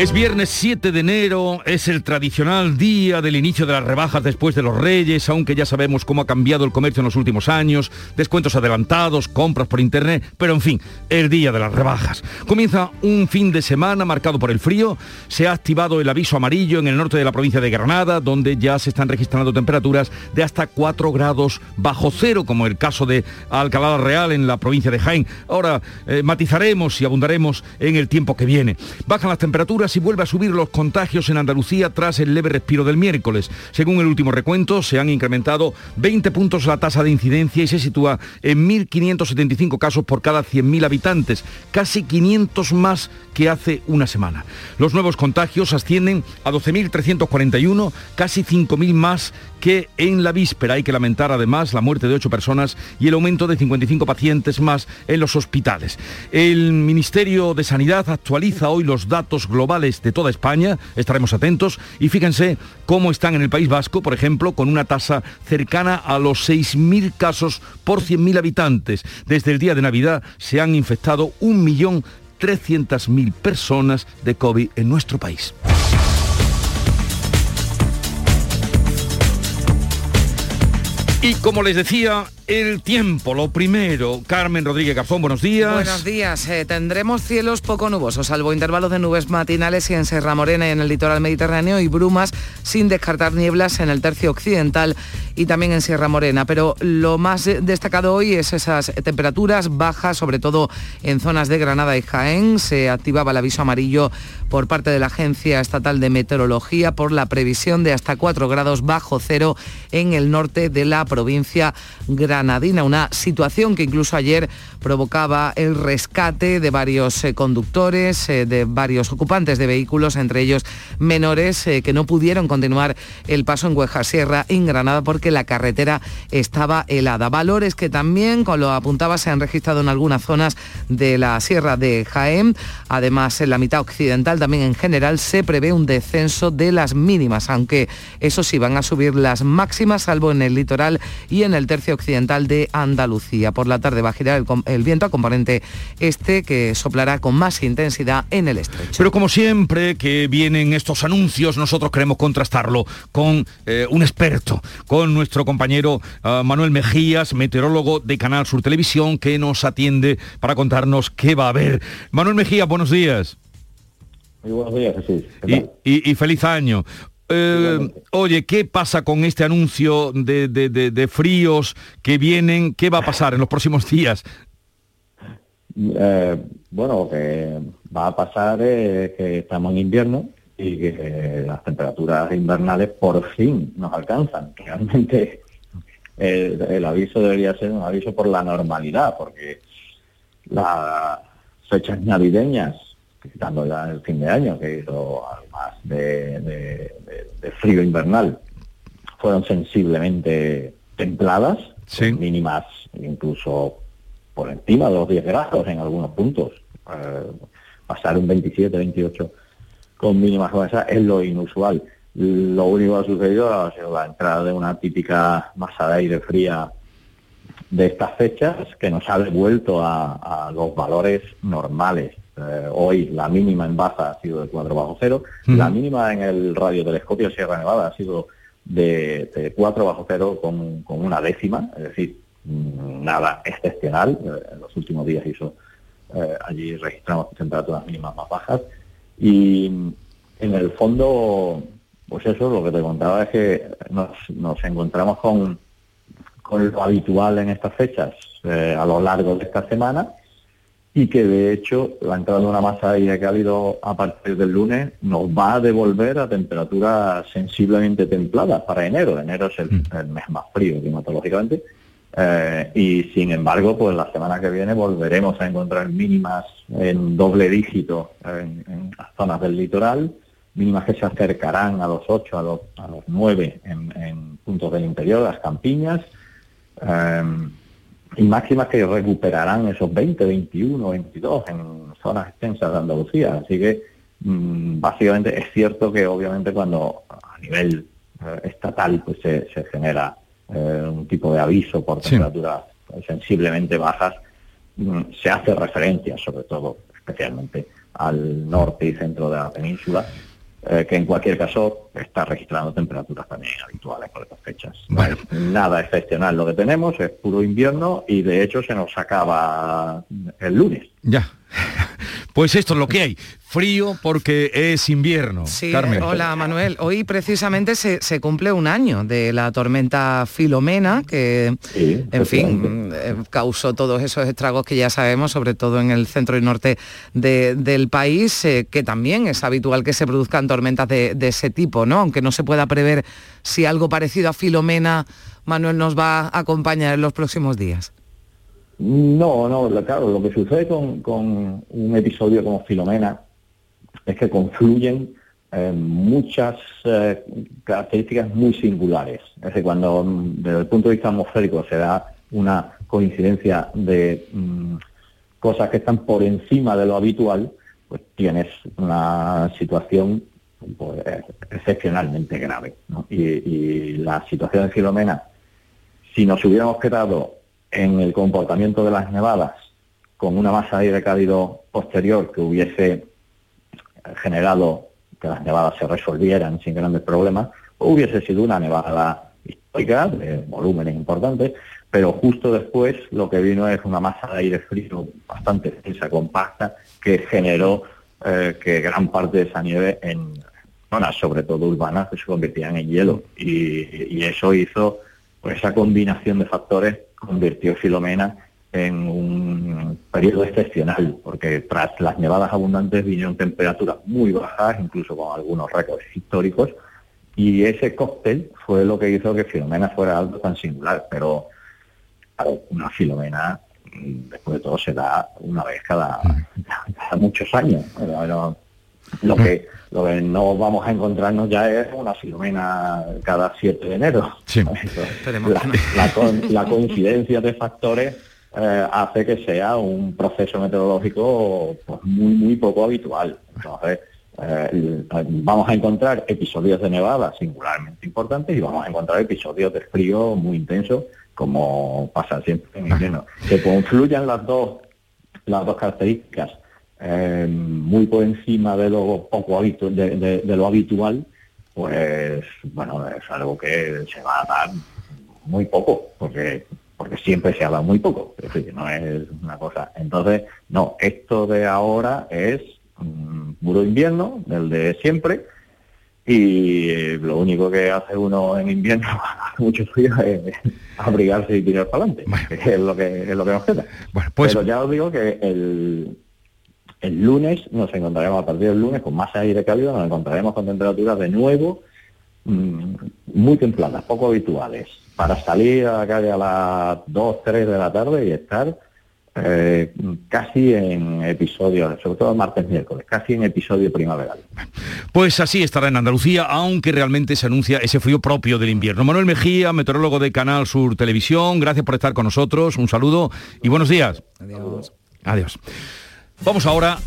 Es viernes 7 de enero, es el tradicional día del inicio de las rebajas después de los Reyes, aunque ya sabemos cómo ha cambiado el comercio en los últimos años, descuentos adelantados, compras por internet, pero en fin, el día de las rebajas. Comienza un fin de semana marcado por el frío, se ha activado el aviso amarillo en el norte de la provincia de Granada, donde ya se están registrando temperaturas de hasta 4 grados bajo cero, como el caso de Alcalá Real en la provincia de Jaén. Ahora eh, matizaremos y abundaremos en el tiempo que viene. Bajan las temperaturas y vuelve a subir los contagios en Andalucía tras el leve respiro del miércoles. Según el último recuento, se han incrementado 20 puntos la tasa de incidencia y se sitúa en 1.575 casos por cada 100.000 habitantes, casi 500 más que hace una semana. Los nuevos contagios ascienden a 12.341, casi 5.000 más que en la víspera. Hay que lamentar además la muerte de 8 personas y el aumento de 55 pacientes más en los hospitales. El Ministerio de Sanidad actualiza hoy los datos globales de toda España, estaremos atentos y fíjense cómo están en el País Vasco, por ejemplo, con una tasa cercana a los 6.000 casos por 100.000 habitantes. Desde el día de Navidad se han infectado 1.300.000 personas de COVID en nuestro país. Y como les decía, el tiempo, lo primero. Carmen Rodríguez Garzón, buenos días. Buenos días. Eh, tendremos cielos poco nubosos, salvo intervalos de nubes matinales y en Serra Morena y en el litoral mediterráneo y brumas, sin descartar nieblas en el tercio occidental y también en Sierra Morena. Pero lo más destacado hoy es esas temperaturas bajas, sobre todo en zonas de Granada y Jaén. Se activaba el aviso amarillo por parte de la Agencia Estatal de Meteorología por la previsión de hasta 4 grados bajo cero en el norte de la provincia Granada una situación que incluso ayer provocaba el rescate de varios eh, conductores, eh, de varios ocupantes de vehículos, entre ellos menores, eh, que no pudieron continuar el paso en Hueja Sierra, en Granada, porque la carretera estaba helada. Valores que también, con lo apuntaba, se han registrado en algunas zonas de la Sierra de Jaén. Además, en la mitad occidental, también en general, se prevé un descenso de las mínimas, aunque eso sí, van a subir las máximas, salvo en el litoral y en el tercio occidental de Andalucía. Por la tarde va a girar el, viento a componente este que soplará con más intensidad en el estrecho. Pero como siempre que vienen estos anuncios, nosotros queremos contrastarlo con eh, un experto, con nuestro compañero ah, Manuel Mejías, meteorólogo de Canal Sur Televisión, que nos atiende para contarnos qué va a haber. Manuel Mejías, buenos días. Muy buenos días, Jesús. y, feliz año. Eh, oye, ¿qué pasa con este anuncio de, fríos que vienen? ¿Qué va a pasar en los próximos días? Eh, bueno, que va a pasar que estamos en invierno y que las temperaturas invernales por fin nos alcanzan. Realmente el, aviso debería ser un aviso por la normalidad, porque las fechas navideñas, quitando ya el fin de año, que hizo más de de frío invernal fueron sensiblemente templadas, mínimas incluso por encima de los 10 grados en algunos puntos. Eh, pasar un 27, 28 con mínimas como es lo inusual. Lo único que ha sucedido ha sido la entrada de una típica masa de aire fría de estas fechas que nos ha devuelto a los valores normales. Eh, hoy la mínima en Baza ha sido de 4 bajo cero, la mínima en el radiotelescopio Sierra Nevada ha sido de, 4 bajo cero con, una décima, es decir, mm, nada excepcional. Eh, en los últimos días hizo, eh, allí registramos temperaturas mínimas más bajas. Y en el fondo, pues eso, lo que te contaba es que nos, encontramos con, con lo habitual en estas fechas a lo largo de esta semana y que de hecho la entrada de una masa de aire cálido a partir del lunes nos va a devolver a temperaturas sensiblemente templadas para enero. Enero es el, mm. mes más frío climatológicamente. Eh, y sin embargo, pues la semana que viene volveremos a encontrar mínimas en doble dígito en, las zonas del litoral, mínimas que se acercarán a los 8, a los, a los 9 en, puntos del interior, las campiñas. Eh, y máximas que recuperarán esos 20, 21, 22 en zonas extensas de Andalucía. Así que mm, básicamente es cierto que obviamente cuando a nivel eh, estatal, pues se, genera eh, un tipo de aviso por temperaturas sensiblemente bajas, mm, se hace referencia sobre todo, especialmente al norte y centro de la península, eh, que en cualquier caso está registrando temperaturas también habituales por estas fechas. Nada excepcional lo que tenemos, es puro invierno y de hecho se nos acaba el lunes. Ya. Pues esto es lo que hay. Frío porque es invierno. Sí, hola Manuel. Hoy precisamente se, cumple un año de la tormenta Filomena, que, en fin, eh, causó todos esos estragos que ya sabemos, sobre todo en el centro y norte del país, eh, que también es habitual que se produzcan tormentas de, de ese tipo, ¿no? Aunque no se pueda prever si algo parecido a Filomena, Manuel nos va a acompañar en los próximos días. No, no, claro, lo que sucede con, un episodio como Filomena es que confluyen eh, muchas eh, características muy singulares. Es decir, cuando mm, desde el punto de vista atmosférico se da una coincidencia de mm, cosas que están por encima de lo habitual, pues tienes una situación pues, excepcionalmente grave. Y, y la situación de Filomena, si nos hubiéramos quedado en el comportamiento de las nevadas con una masa de aire cálido posterior que hubiese generado que las nevadas se resolvieran sin grandes problemas, hubiese sido una nevada histórica de volúmenes importantes, pero justo después lo que vino es una masa de aire frío bastante densa, compacta, que generó eh, que gran parte de esa nieve en zonas, sobre todo urbanas, se convirtieran en hielo. Y, y eso hizo pues, esa combinación de factores convirtió Filomena en un periodo excepcional, porque tras las nevadas abundantes vinieron temperaturas muy bajas, incluso con algunos récords históricos, y ese cóctel fue lo que hizo que Filomena fuera algo tan singular, pero una Filomena después de todo se da una vez cada, muchos años. Lo que lo que no vamos a encontrarnos ya es una filomena cada 7 de enero. la, coincidencia de factores eh, hace que sea un proceso meteorológico pues, muy, muy poco habitual. Entonces, eh, vamos a encontrar episodios de nevada singularmente importantes y vamos a encontrar episodios de frío muy intensos, como pasa siempre en invierno. Que confluyan las dos, las dos características eh, muy por encima de lo poco de, lo habitual, pues bueno, es algo que se va a dar muy poco, porque porque siempre se habla muy poco, es decir, no es una cosa. Entonces, no, esto de ahora es un puro invierno, del de siempre, y lo único que hace uno en invierno mucho frío es abrigarse y tirar para adelante, es lo que es lo que nos queda. pues... Pero ya os digo que el, el lunes nos encontraremos a partir del lunes con más aire cálido, nos encontraremos con temperaturas de nuevo mm, muy templadas, poco habituales, para salir a la calle a las 2, 3 de la tarde y estar eh, casi en episodio, sobre todo martes, miércoles, casi en episodio primaveral. Pues así estará en Andalucía, aunque realmente se anuncia ese frío propio del invierno. Manuel Mejía, meteorólogo de Canal Sur Televisión, gracias por estar con nosotros, un saludo y buenos días. Adiós. Adiós. Vamos ahora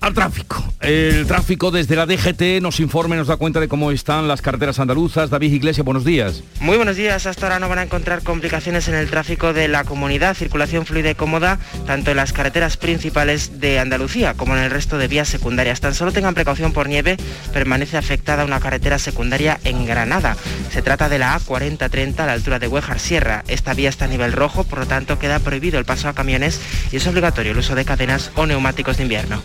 al tráfico. El tráfico desde la DGT nos informa y nos da cuenta de cómo están las carreteras andaluzas. David Iglesias, buenos días. Muy buenos días. Hasta ahora no van a encontrar complicaciones en el tráfico de la comunidad. Circulación fluida y cómoda tanto en las carreteras principales de Andalucía como en el resto de vías secundarias. Tan solo tengan precaución por nieve, permanece afectada una carretera secundaria en Granada. Se trata de la A4030 a la altura de Huejar Sierra. Esta vía está a nivel rojo, por lo tanto queda prohibido el paso a camiones y es obligatorio el uso de cadenas o neumáticos de invierno.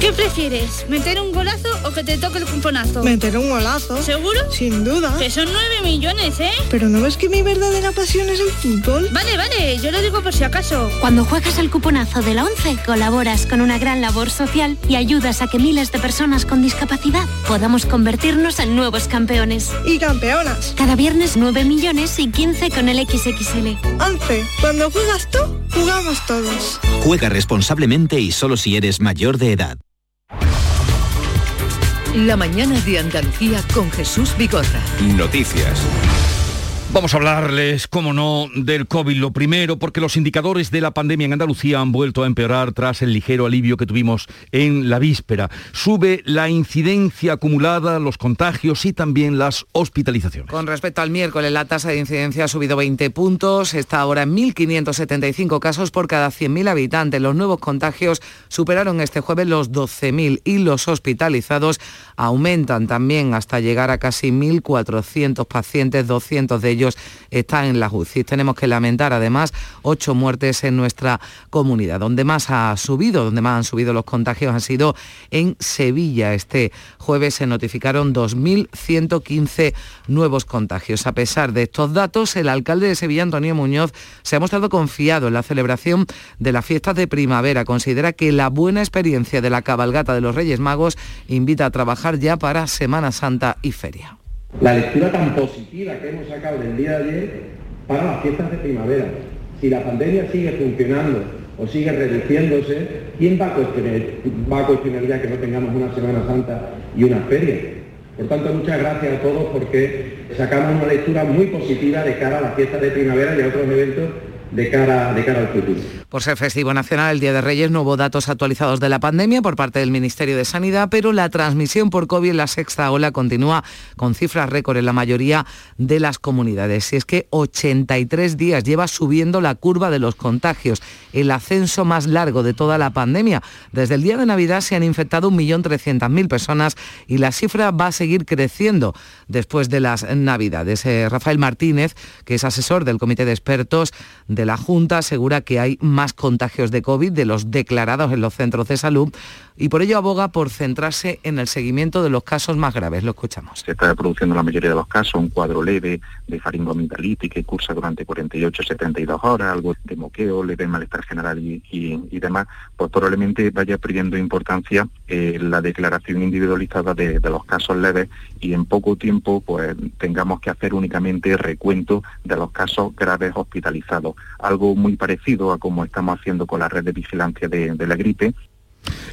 ¿Qué prefieres? ¿Meter un golazo o que te toque el cuponazo? Meter un golazo. ¿Seguro? Sin duda. Que son 9 millones, ¿eh? Pero ¿no ves que mi verdadera pasión es el fútbol? Vale, vale, yo lo digo por si acaso. Cuando juegas al cuponazo de la 11, colaboras con una gran labor social y ayudas a que miles de personas con discapacidad podamos convertirnos en nuevos campeones. Y campeonas. Cada viernes 9 millones y 15 con el XXL. 11. Cuando juegas tú, jugamos todos. Juega responsablemente y solo si eres mayor de edad. La mañana de Andalucía con Jesús Bigorra. Noticias. Vamos a hablarles, como no, del COVID. Lo primero, porque los indicadores de la pandemia en Andalucía han vuelto a empeorar tras el ligero alivio que tuvimos en la víspera. Sube la incidencia acumulada, los contagios y también las hospitalizaciones. Con respecto al miércoles, la tasa de incidencia ha subido 20 puntos, está ahora en 1.575 casos por cada 100.000 habitantes. Los nuevos contagios superaron este jueves los 12.000 y los hospitalizados aumentan también hasta llegar a casi 1.400 pacientes, 200 de ellos están en las UCI. Tenemos que lamentar además ocho muertes en nuestra comunidad. Donde más ha subido, donde más han subido los contagios han sido en Sevilla. Este jueves se notificaron 2.115 nuevos contagios. A pesar de estos datos, el alcalde de Sevilla, Antonio Muñoz, se ha mostrado confiado en la celebración de las fiestas de primavera. Considera que la buena experiencia de la cabalgata de los Reyes Magos invita a trabajar ya para Semana Santa y Feria la lectura tan positiva que hemos sacado del día de ayer para las fiestas de primavera. Si la pandemia sigue funcionando o sigue reduciéndose, ¿quién va a cuestionar, va a cuestionar ya que no tengamos una Semana Santa y una feria? Por tanto, muchas gracias a todos porque sacamos una lectura muy positiva de cara a las fiestas de primavera y a otros eventos de cara, de cara al futuro. Por ser festivo nacional, el Día de Reyes no hubo datos actualizados de la pandemia por parte del Ministerio de Sanidad, pero la transmisión por COVID en la sexta ola continúa con cifras récord en la mayoría de las comunidades. Y es que 83 días lleva subiendo la curva de los contagios, el ascenso más largo de toda la pandemia. Desde el día de Navidad se han infectado 1.300.000 personas y la cifra va a seguir creciendo después de las Navidades. Eh, Rafael Martínez, que es asesor del Comité de Expertos de la Junta, asegura que hay más contagios de COVID de los declarados en los centros de salud y por ello aboga por centrarse en el seguimiento de los casos más graves. Lo escuchamos. Se está produciendo la mayoría de los casos un cuadro leve de faringomintalitis que cursa durante 48-72 horas, algo de moqueo, leve malestar general y, demás, pues probablemente vaya perdiendo importancia eh, la declaración individualizada de, los casos leves y en poco tiempo pues tengamos que hacer únicamente recuento de los casos graves hospitalizados. Algo muy parecido a como estamos haciendo con la red de vigilancia de la gripe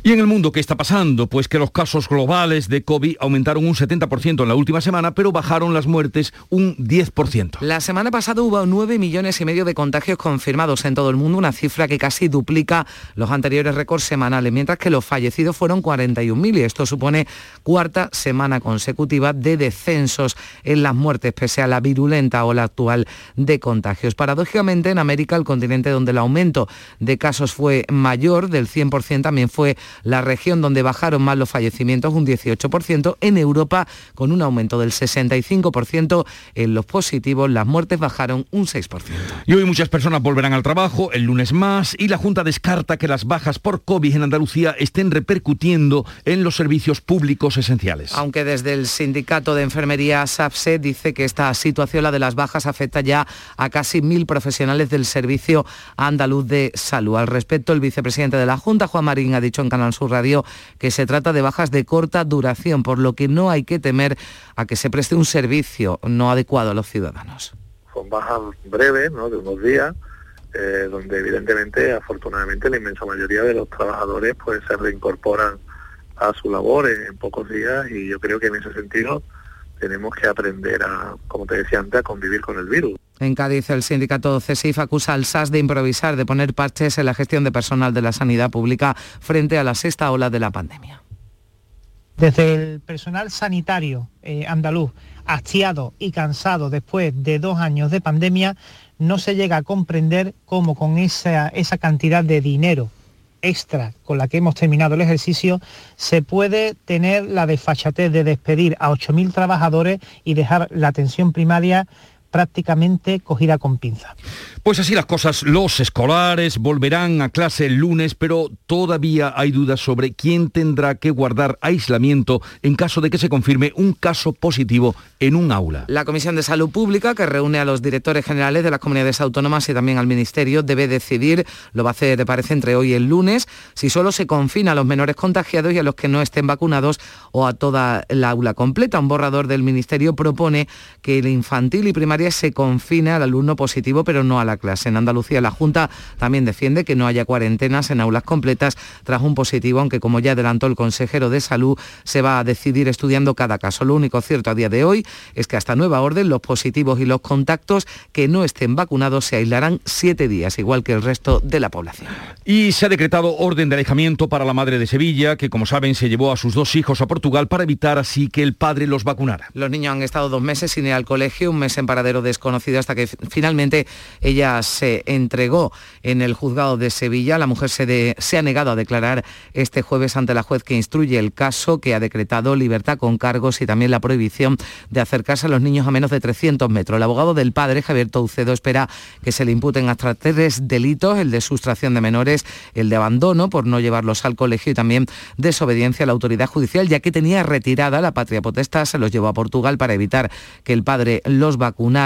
¿Y en el mundo qué está pasando? Pues que los casos globales de COVID aumentaron un 70% en la última semana, pero bajaron las muertes un 10%. La semana pasada hubo 9 millones y medio de contagios confirmados en todo el mundo, una cifra que casi duplica los anteriores récords semanales, mientras que los fallecidos fueron 41.000 y esto supone cuarta semana consecutiva de descensos en las muertes, pese a la virulenta ola actual de contagios. Paradójicamente, en América, el continente donde el aumento de casos fue mayor, del 100%, también fue la región donde bajaron más los fallecimientos, un 18%. En Europa, con un aumento del 65% en los positivos, las muertes bajaron un 6%. Y hoy muchas personas volverán al trabajo, el lunes más, y la Junta descarta que las bajas por COVID en Andalucía estén repercutiendo en los servicios públicos esenciales. Aunque desde el sindicato de enfermería SAPSE dice que esta situación, la de las bajas, afecta ya a casi mil profesionales del servicio andaluz de salud. Al respecto, el vicepresidente de la Junta, Juan Marín, ha dicho en Canal Sur Radio que se trata de bajas de corta duración, por lo que no hay que temer a que se preste un servicio no adecuado a los ciudadanos. Son bajas breves, ¿no? de unos días, eh, donde evidentemente, afortunadamente, la inmensa mayoría de los trabajadores pues se reincorporan a su labor en pocos días y yo creo que en ese sentido tenemos que aprender a, como te decía antes, a convivir con el virus. En Cádiz, el sindicato CESIF acusa al SAS de improvisar, de poner parches en la gestión de personal de la sanidad pública frente a la sexta ola de la pandemia. Desde el personal sanitario eh, andaluz, hastiado y cansado después de dos años de pandemia, no se llega a comprender cómo con esa, esa cantidad de dinero extra con la que hemos terminado el ejercicio, se puede tener la desfachatez de despedir a 8.000 trabajadores y dejar la atención primaria prácticamente cogida con pinza. Pues así las cosas, los escolares volverán a clase el lunes, pero todavía hay dudas sobre quién tendrá que guardar aislamiento en caso de que se confirme un caso positivo en un aula. La Comisión de Salud Pública, que reúne a los directores generales de las comunidades autónomas y también al Ministerio, debe decidir, lo va a hacer, parece, entre hoy y el lunes, si solo se confina a los menores contagiados y a los que no estén vacunados o a toda la aula completa. Un borrador del Ministerio propone que el infantil y primaria se confine al alumno positivo, pero no a la clase. En Andalucía la Junta también defiende que no haya cuarentenas en aulas completas tras un positivo, aunque como ya adelantó el consejero de Salud, se va a decidir estudiando cada caso. Lo único cierto a día de hoy es que hasta nueva orden los positivos y los contactos que no estén vacunados se aislarán siete días, igual que el resto de la población. Y se ha decretado orden de alejamiento para la madre de Sevilla, que como saben se llevó a sus dos hijos a Portugal para evitar así que el padre los vacunara. Los niños han estado dos meses sin ir al colegio, un mes en paradero desconocido hasta que finalmente ella se entregó en el juzgado de Sevilla. La mujer se, se ha negado a declarar este jueves ante la juez que instruye el caso, que ha decretado libertad con cargos y también la prohibición de acercarse a los niños a menos de 300 metros. El abogado del padre, Javier Toucedo, espera que se le imputen hasta tres delitos, el de sustracción de menores, el de abandono por no llevarlos al colegio y también desobediencia a la autoridad judicial, ya que tenía retirada la patria potestad, se los llevó a Portugal para evitar que el padre los vacunara.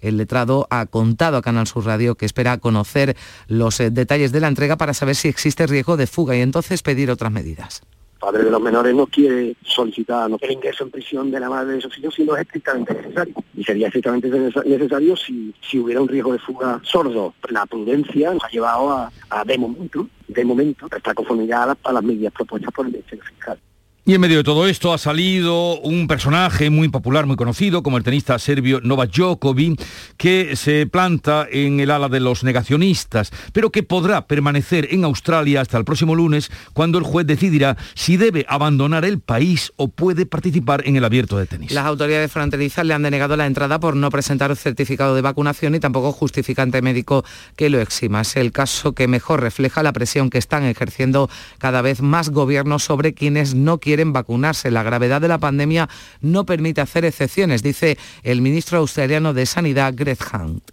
El letrado ha contado a Canal Sur Radio que espera conocer los eh, detalles de la entrega para saber si existe riesgo de fuga y entonces pedir otras medidas padre de los menores no quiere solicitar no el ingreso en prisión de la madre de esos hijos si no es estrictamente necesario. Y sería estrictamente necesario si, hubiera un riesgo de fuga sordo. La prudencia nos ha llevado a, de momento, de momento, estar conformidad a las, medidas propuestas por el Ministerio Fiscal. Y en medio de todo esto ha salido un personaje muy popular, muy conocido, como el tenista serbio Novak Djokovic, que se planta en el ala de los negacionistas, pero que podrá permanecer en Australia hasta el próximo lunes, cuando el juez decidirá si debe abandonar el país o puede participar en el abierto de tenis. Las autoridades fronterizas le han denegado la entrada por no presentar un certificado de vacunación y tampoco justificante médico que lo exima. Es el caso que mejor refleja la presión que están ejerciendo cada vez más gobiernos sobre quienes no quieren quieren vacunarse. La gravedad de la pandemia no permite hacer excepciones, dice el ministro australiano de Sanidad, Greg Hunt.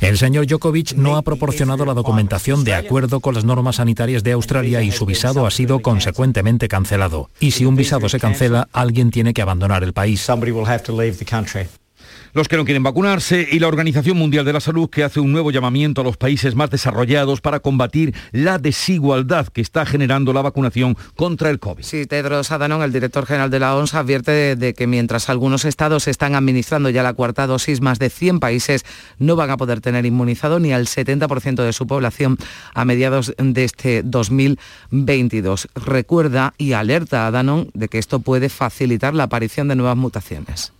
El señor Djokovic no ha proporcionado la documentación de acuerdo con las normas sanitarias de Australia y su visado ha sido consecuentemente cancelado. Y si un visado se cancela, alguien tiene que abandonar el país los que no quieren vacunarse y la Organización Mundial de la Salud que hace un nuevo llamamiento a los países más desarrollados para combatir la desigualdad que está generando la vacunación contra el COVID. Sí, Tedros Adhanom, el director general de la OMS, advierte de, que mientras algunos estados están administrando ya la cuarta dosis, más de 100 países no van a poder tener inmunizado ni al 70% de su población a mediados de este 2022. Recuerda y alerta a Adhanom de que esto puede facilitar la aparición de nuevas mutaciones.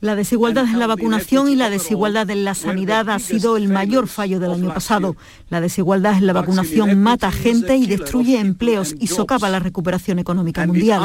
La desigualdad en la vacunación y la desigualdad en la sanidad ha sido el mayor fallo del año pasado. La desigualdad en la vacunación mata gente y destruye empleos y socava la recuperación económica mundial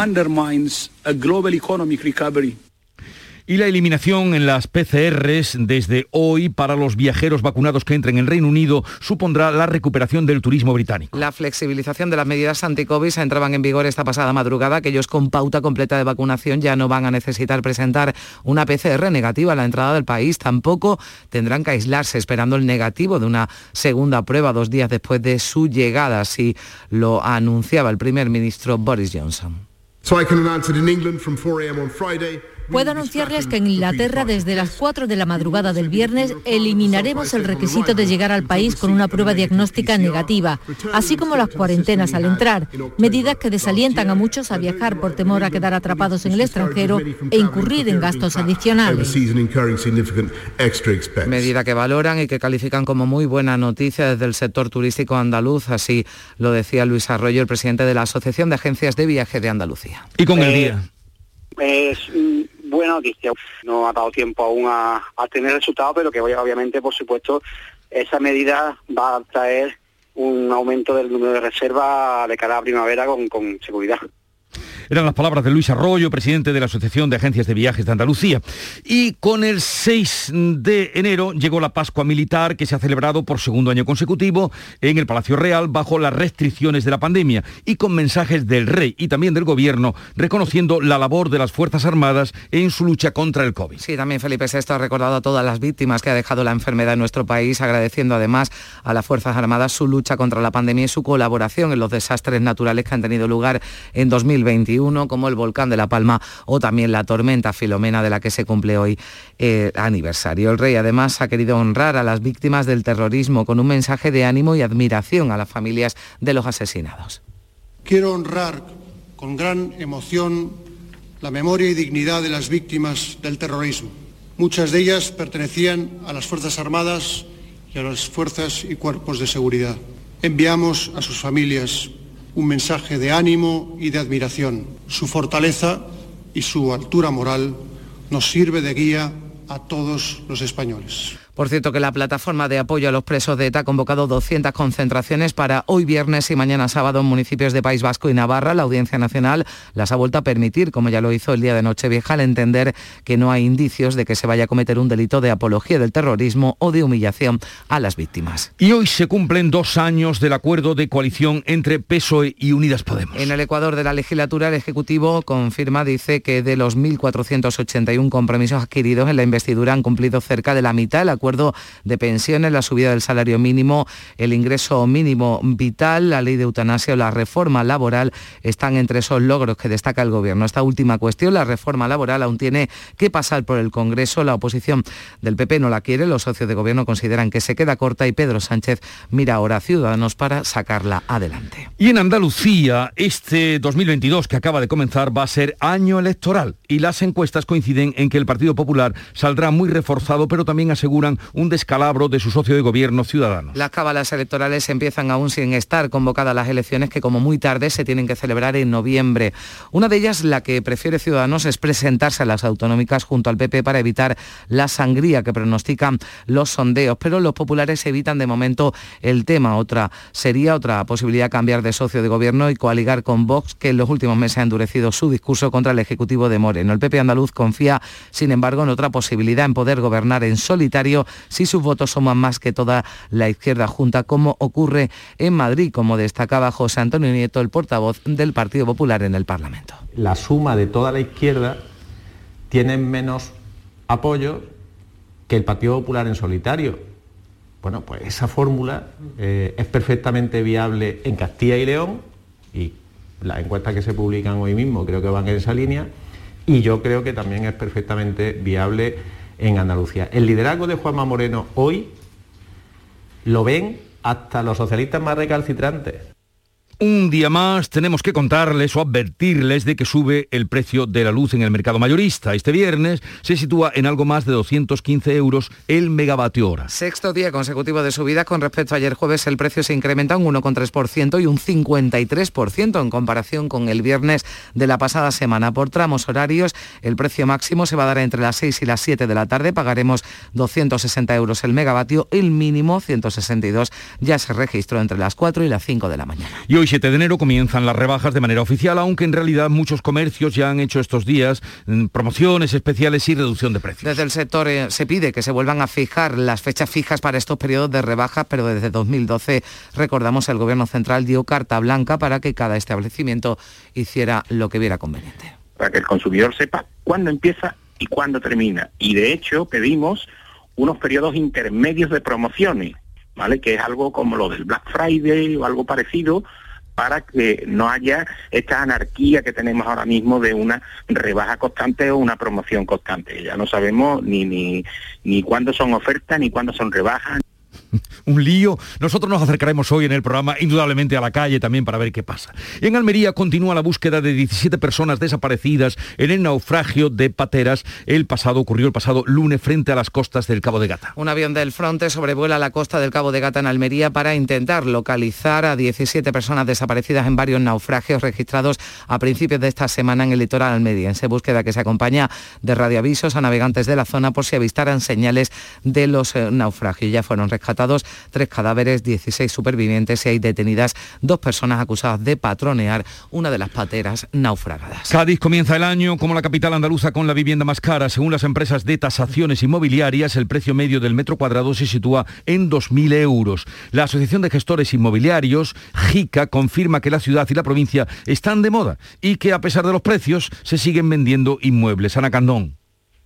y la eliminación en las PCRs desde hoy para los viajeros vacunados que entren en Reino Unido supondrá la recuperación del turismo británico. La flexibilización de las medidas anti-COVID entraban en vigor esta pasada madrugada. Aquellos con pauta completa de vacunación ya no van a necesitar presentar una PCR negativa a la entrada del país. Tampoco tendrán que aislarse esperando el negativo de una segunda prueba dos días después de su llegada, así lo anunciaba el primer ministro Boris Johnson. Puedo anunciarles que en Inglaterra desde las 4 de la madrugada del viernes eliminaremos el requisito de llegar al país con una prueba diagnóstica negativa, así como las cuarentenas al entrar, medidas que desalientan a muchos a viajar por temor a quedar atrapados en el extranjero e incurrir en gastos adicionales. Medida que valoran y que califican como muy buena noticia desde el sector turístico andaluz, así lo decía Luis Arroyo, el presidente de la Asociación de Agencias de Viaje de Andalucía. Y con el día. Es buena noticia. No ha dado tiempo aún a, tener resultados, pero que obviamente, por supuesto, esa medida va a traer un aumento del número de reservas de cara a primavera con seguridad. Eran las palabras de Luis Arroyo, presidente de la Asociación de Agencias de Viajes de Andalucía. Y con el 6 de enero llegó la Pascua Militar que se ha celebrado por segundo año consecutivo en el Palacio Real bajo las restricciones de la pandemia y con mensajes del rey y también del gobierno reconociendo la labor de las Fuerzas Armadas en su lucha contra el COVID. Sí, también Felipe VI ha recordado a todas las víctimas que ha dejado la enfermedad en nuestro país, agradeciendo además a las Fuerzas Armadas su lucha contra la pandemia y su colaboración en los desastres naturales que han tenido lugar en 2021 como el volcán de La Palma o también la tormenta Filomena de la que se cumple hoy el aniversario. El rey además ha querido honrar a las víctimas del terrorismo con un mensaje de ánimo y admiración a las familias de los asesinados. Quiero honrar con gran emoción la memoria y dignidad de las víctimas del terrorismo. Muchas de ellas pertenecían a las Fuerzas Armadas y a las fuerzas y cuerpos de seguridad. Enviamos a sus familias un mensaje de ánimo y de admiración. Su fortaleza y su altura moral nos sirve de guía a todos los españoles. Por cierto, que la plataforma de apoyo a los presos de ETA ha convocado 200 concentraciones para hoy viernes y mañana sábado en municipios de País Vasco y Navarra. La Audiencia Nacional las ha vuelto a permitir, como ya lo hizo el día de Nochevieja, al entender que no hay indicios de que se vaya a cometer un delito de apología del terrorismo o de humillación a las víctimas. Y hoy se cumplen dos años del acuerdo de coalición entre PSOE y Unidas Podemos. En el Ecuador de la legislatura, el Ejecutivo confirma, dice que de los 1.481 compromisos adquiridos en la investidura han cumplido cerca de la mitad. El acuerdo de pensiones, la subida del salario mínimo, el ingreso mínimo vital, la ley de eutanasia o la reforma laboral están entre esos logros que destaca el Gobierno. Esta última cuestión, la reforma laboral, aún tiene que pasar por el Congreso. La oposición del PP no la quiere, los socios de Gobierno consideran que se queda corta y Pedro Sánchez mira ahora a Ciudadanos para sacarla adelante. Y en Andalucía, este 2022 que acaba de comenzar va a ser año electoral y las encuestas coinciden en que el Partido Popular saldrá muy reforzado, pero también aseguran un descalabro de su socio de gobierno ciudadano. Las cábalas electorales empiezan aún sin estar convocadas las elecciones que como muy tarde se tienen que celebrar en noviembre. Una de ellas, la que prefiere Ciudadanos, es presentarse a las autonómicas junto al PP para evitar la sangría que pronostican los sondeos, pero los populares evitan de momento el tema. Otra sería otra posibilidad cambiar de socio de gobierno y coaligar con Vox, que en los últimos meses ha endurecido su discurso contra el Ejecutivo de Moreno. El PP andaluz confía, sin embargo, en otra posibilidad, en poder gobernar en solitario si sus votos suman más que toda la izquierda junta, como ocurre en Madrid, como destacaba José Antonio Nieto, el portavoz del Partido Popular en el Parlamento. La suma de toda la izquierda tiene menos apoyo que el Partido Popular en solitario. Bueno, pues esa fórmula eh, es perfectamente viable en Castilla y León y las encuestas que se publican hoy mismo creo que van en esa línea y yo creo que también es perfectamente viable en Andalucía. El liderazgo de Juanma Moreno hoy lo ven hasta los socialistas más recalcitrantes. Un día más tenemos que contarles o advertirles de que sube el precio de la luz en el mercado mayorista. Este viernes se sitúa en algo más de 215 euros el megavatio hora. Sexto día consecutivo de subida con respecto a ayer jueves el precio se incrementa un 1,3% y un 53% en comparación con el viernes de la pasada semana. Por tramos horarios el precio máximo se va a dar entre las 6 y las 7 de la tarde. Pagaremos 260 euros el megavatio. El mínimo 162 ya se registró entre las 4 y las 5 de la mañana. Y hoy 7 de enero comienzan las rebajas de manera oficial, aunque en realidad muchos comercios ya han hecho estos días mm, promociones especiales y reducción de precios. Desde el sector eh, se pide que se vuelvan a fijar las fechas fijas para estos periodos de rebajas, pero desde 2012, recordamos, el Gobierno Central dio carta blanca para que cada establecimiento hiciera lo que viera conveniente. Para que el consumidor sepa cuándo empieza y cuándo termina. Y de hecho pedimos unos periodos intermedios de promociones, ¿vale? Que es algo como lo del Black Friday o algo parecido, para que no haya esta anarquía que tenemos ahora mismo de una rebaja constante o una promoción constante. Ya no sabemos ni, ni, ni cuándo son ofertas ni cuándo son rebajas. un lío. Nosotros nos acercaremos hoy en el programa indudablemente a la calle también para ver qué pasa. En Almería continúa la búsqueda de 17 personas desaparecidas en el naufragio de Pateras. El pasado ocurrió el pasado lunes frente a las costas del Cabo de Gata. Un avión del Fronte sobrevuela la costa del Cabo de Gata en Almería para intentar localizar a 17 personas desaparecidas en varios naufragios registrados a principios de esta semana en el litoral almeriense. Búsqueda que se acompaña de radioavisos a navegantes de la zona por si avistaran señales de los eh, naufragios. Ya fueron rescatados tres cadáveres, 16 supervivientes y hay detenidas dos personas acusadas de patronear una de las pateras naufragadas. Cádiz comienza el año como la capital andaluza con la vivienda más cara. Según las empresas de tasaciones inmobiliarias, el precio medio del metro cuadrado se sitúa en 2.000 euros. La Asociación de Gestores Inmobiliarios, JICA, confirma que la ciudad y la provincia están de moda y que a pesar de los precios se siguen vendiendo inmuebles. Ana Candón.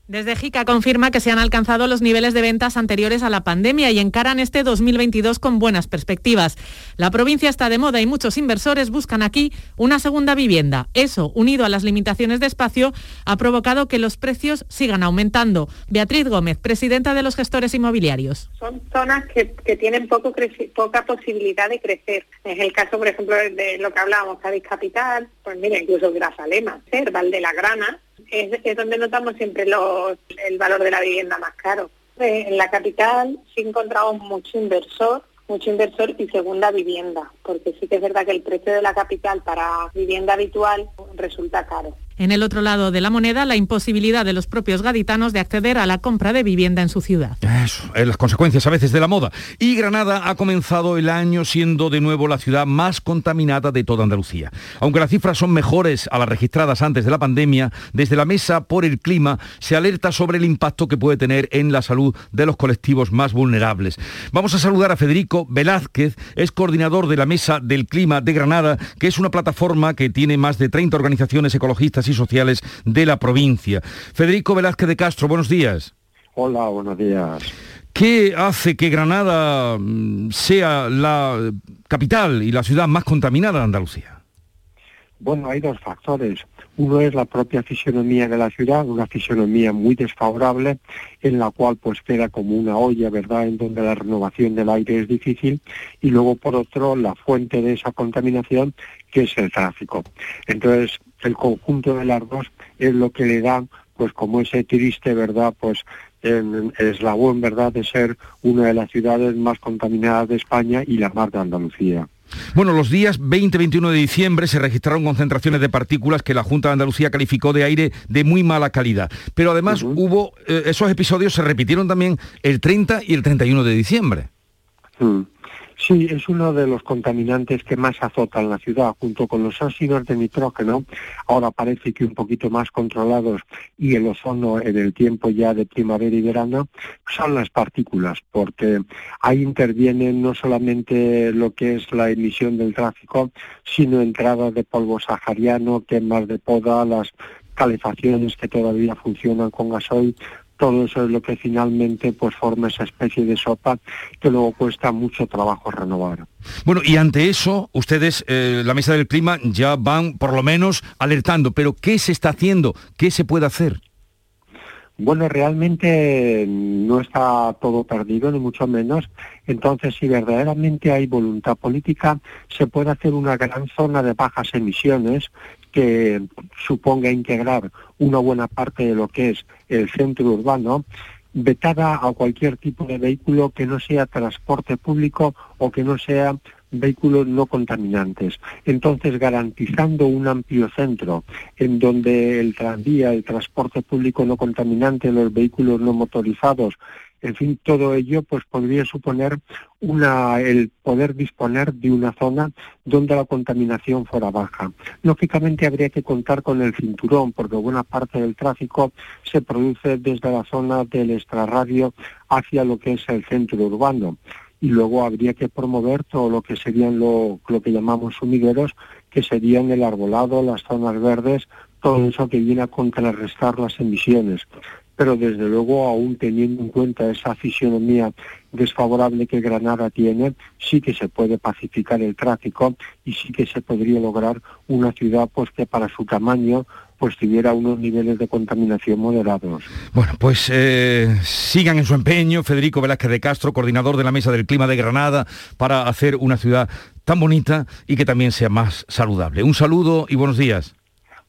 Desde JICA confirma que se han alcanzado los niveles de ventas anteriores a la pandemia y encaran este 2022 con buenas perspectivas. La provincia está de moda y muchos inversores buscan aquí una segunda vivienda. Eso, unido a las limitaciones de espacio, ha provocado que los precios sigan aumentando. Beatriz Gómez, presidenta de los gestores inmobiliarios. Son zonas que, tienen poca posibilidad de crecer. Es el caso, por ejemplo, de lo que hablábamos, Cádiz Capital, pues mira, incluso Grazalema, Valde la Grana, Es, donde notamos siempre los, el valor de la vivienda más caro. Eh, En la capital sí encontramos mucho inversor, mucho inversor y segunda vivienda, porque sí que es verdad que el precio de la capital para vivienda habitual resulta caro. En el otro lado de la moneda, la imposibilidad de los propios gaditanos de acceder a la compra de vivienda en su ciudad. Eso, eh, las consecuencias a veces de la moda. Y Granada ha comenzado el año siendo de nuevo la ciudad más contaminada de toda Andalucía. Aunque las cifras son mejores a las registradas antes de la pandemia, desde la Mesa por el Clima se alerta sobre el impacto que puede tener en la salud de los colectivos más vulnerables. Vamos a saludar a Federico Velázquez, es coordinador de la Mesa del Clima de Granada, que es una plataforma que tiene más de 30 organizaciones ecologistas y sociales de la provincia. Federico Velázquez de Castro, buenos días. Hola, buenos días. ¿Qué hace que Granada mm, sea la capital y la ciudad más contaminada de Andalucía? Bueno, hay dos factores. Uno es la propia fisionomía de la ciudad, una fisionomía muy desfavorable, en la cual pues queda como una olla, ¿verdad?, en donde la renovación del aire es difícil, y luego por otro la fuente de esa contaminación, que es el tráfico. Entonces, el conjunto de las dos es lo que le da, pues como ese triste, ¿verdad?, pues en eslabón, ¿verdad?, de ser una de las ciudades más contaminadas de España y la más de Andalucía. Bueno, los días 20 y 21 de diciembre se registraron concentraciones de partículas que la Junta de Andalucía calificó de aire de muy mala calidad. Pero además hubo, eh, esos episodios se repitieron también el 30 y el 31 de diciembre. Mm. Sí, es uno de los contaminantes que más azotan la ciudad, junto con los óxidos de nitrógeno, ahora parece que un poquito más controlados, y el ozono en el tiempo ya de primavera y verano, son las partículas, porque ahí intervienen no solamente lo que es la emisión del tráfico, sino entrada de polvo sahariano, quemas de poda, las calefacciones que todavía funcionan con gasoil, todo eso es lo que finalmente pues forma esa especie de sopa que luego cuesta mucho trabajo renovar. Bueno, y ante eso, ustedes, eh, la Mesa del Clima, ya van por lo menos alertando, pero ¿qué se está haciendo? ¿Qué se puede hacer? Bueno, realmente no está todo perdido, ni mucho menos. Entonces, si verdaderamente hay voluntad política, se puede hacer una gran zona de bajas emisiones que suponga integrar una buena parte de lo que es el centro urbano, vetada a cualquier tipo de vehículo que no sea transporte público o que no sea vehículos no contaminantes. Entonces, garantizando un amplio centro en donde el tranvía, el transporte público no contaminante, los vehículos no motorizados, en fin, todo ello pues podría suponer el poder disponer de una zona donde la contaminación fuera baja. Lógicamente habría que contar con el cinturón, porque buena parte del tráfico se produce desde la zona del extrarradio hacia lo que es el centro urbano y luego habría que promover todo lo que serían lo, lo que llamamos sumideros, que serían el arbolado, las zonas verdes, todo eso que viene a contrarrestar las emisiones. Pero desde luego, aún teniendo en cuenta esa fisionomía desfavorable que Granada tiene, sí que se puede pacificar el tráfico y sí que se podría lograr una ciudad pues que para su tamaño pues tuviera unos niveles de contaminación moderados. Bueno, pues eh, sigan en su empeño, Federico Velázquez de Castro, coordinador de la Mesa del Clima de Granada, para hacer una ciudad tan bonita y que también sea más saludable. Un saludo y buenos días.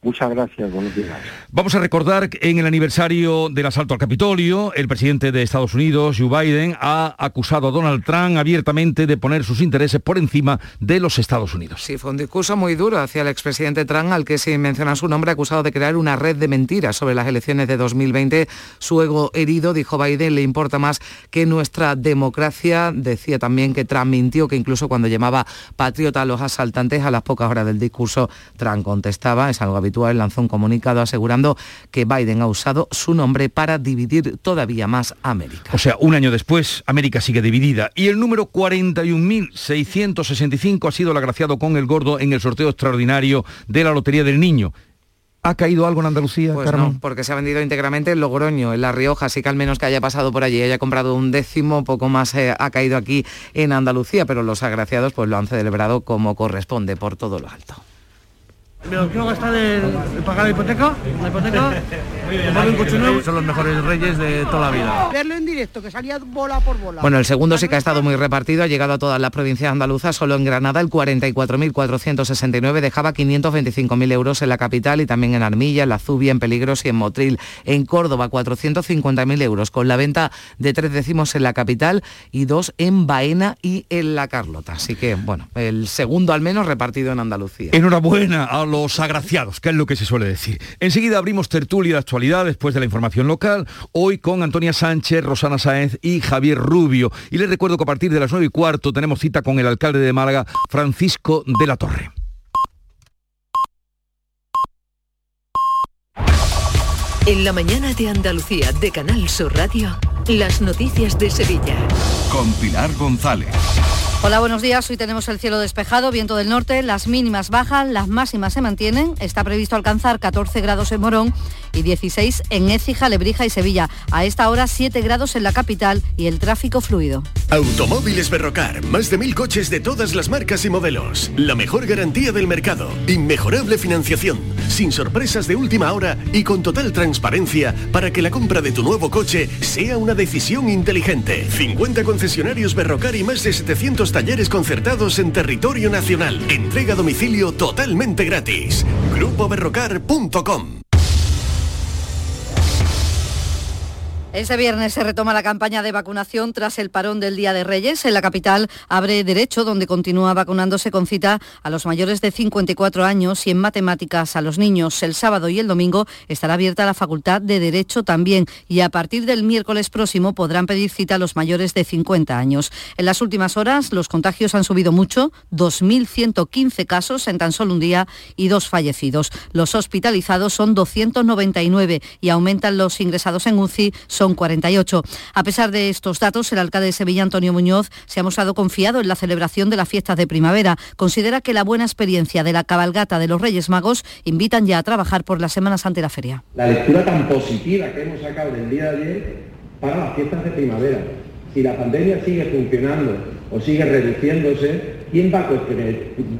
Muchas gracias, buenos días. Vamos a recordar que en el aniversario del asalto al Capitolio, el presidente de Estados Unidos, Joe Biden, ha acusado a Donald Trump abiertamente de poner sus intereses por encima de los Estados Unidos. Sí, fue un discurso muy duro hacia el expresidente Trump, al que sin mencionar su nombre, acusado de crear una red de mentiras sobre las elecciones de 2020. Su ego herido, dijo Biden, le importa más que nuestra democracia. Decía también que Trump mintió, que incluso cuando llamaba patriota a los asaltantes, a las pocas horas del discurso, Trump contestaba, es algo habitual lanzó un comunicado asegurando que Biden ha usado su nombre para dividir todavía más América. O sea, un año después, América sigue dividida. Y el número 41.665 ha sido el agraciado con el gordo en el sorteo extraordinario de la Lotería del Niño. ¿Ha caído algo en Andalucía, pues Carmen? no, porque se ha vendido íntegramente en Logroño, en La Rioja, así que al menos que haya pasado por allí y haya comprado un décimo, poco más eh, ha caído aquí en Andalucía, pero los agraciados pues lo han celebrado como corresponde por todo lo alto. Me lo quiero gastar en, pagar la hipoteca, la hipoteca un coche nuevo, son los mejores reyes de toda la vida. Verlo en directo, que salía bola por bola. Bueno, el segundo sí que ha estado muy repartido, ha llegado a todas las provincias andaluzas, solo en Granada el 44.469 dejaba 525.000 euros en la capital y también en Armilla, en la Zubia, en Peligros y en Motril. En Córdoba 450.000 euros con la venta de tres décimos en la capital y dos en Baena y en La Carlota. Así que, bueno, el segundo al menos repartido en Andalucía. Enhorabuena a los agraciados, que es lo que se suele decir. Enseguida abrimos tertulia de actualidad después de la información local, hoy con Antonia Sánchez, Rosana Sáenz y Javier Rubio. Y les recuerdo que a partir de las 9 y cuarto tenemos cita con el alcalde de Málaga, Francisco de la Torre. En la mañana de Andalucía de Canal Sur Radio, las noticias de Sevilla. Con Pilar González. Hola, buenos días. Hoy tenemos el cielo despejado, viento del norte, las mínimas bajan, las máximas se mantienen. Está previsto alcanzar 14 grados en Morón y 16 en Écija, Lebrija y Sevilla. A esta hora 7 grados en la capital y el tráfico fluido. Automóviles Berrocar, más de mil coches de todas las marcas y modelos. La mejor garantía del mercado, inmejorable financiación, sin sorpresas de última hora y con total transparencia para que la compra de tu nuevo coche sea una decisión inteligente. 50 concesionarios Berrocar y más de 700 talleres concertados en territorio nacional. Entrega a domicilio totalmente gratis. GrupoBerrocar.com Este viernes se retoma la campaña de vacunación tras el parón del Día de Reyes. En la capital abre derecho, donde continúa vacunándose con cita a los mayores de 54 años y en matemáticas a los niños. El sábado y el domingo estará abierta la facultad de Derecho también y a partir del miércoles próximo podrán pedir cita a los mayores de 50 años. En las últimas horas los contagios han subido mucho, 2.115 casos en tan solo un día y dos fallecidos. Los hospitalizados son 299 y aumentan los ingresados en UCI son 48. A pesar de estos datos, el alcalde de Sevilla, Antonio Muñoz, se ha mostrado confiado en la celebración de las fiestas de primavera. Considera que la buena experiencia de la cabalgata de los Reyes Magos invitan ya a trabajar por las semanas ante la feria. La lectura tan positiva que hemos sacado del día de ayer para las fiestas de primavera. Si la pandemia sigue funcionando o sigue reduciéndose, ¿quién va a cuestionar,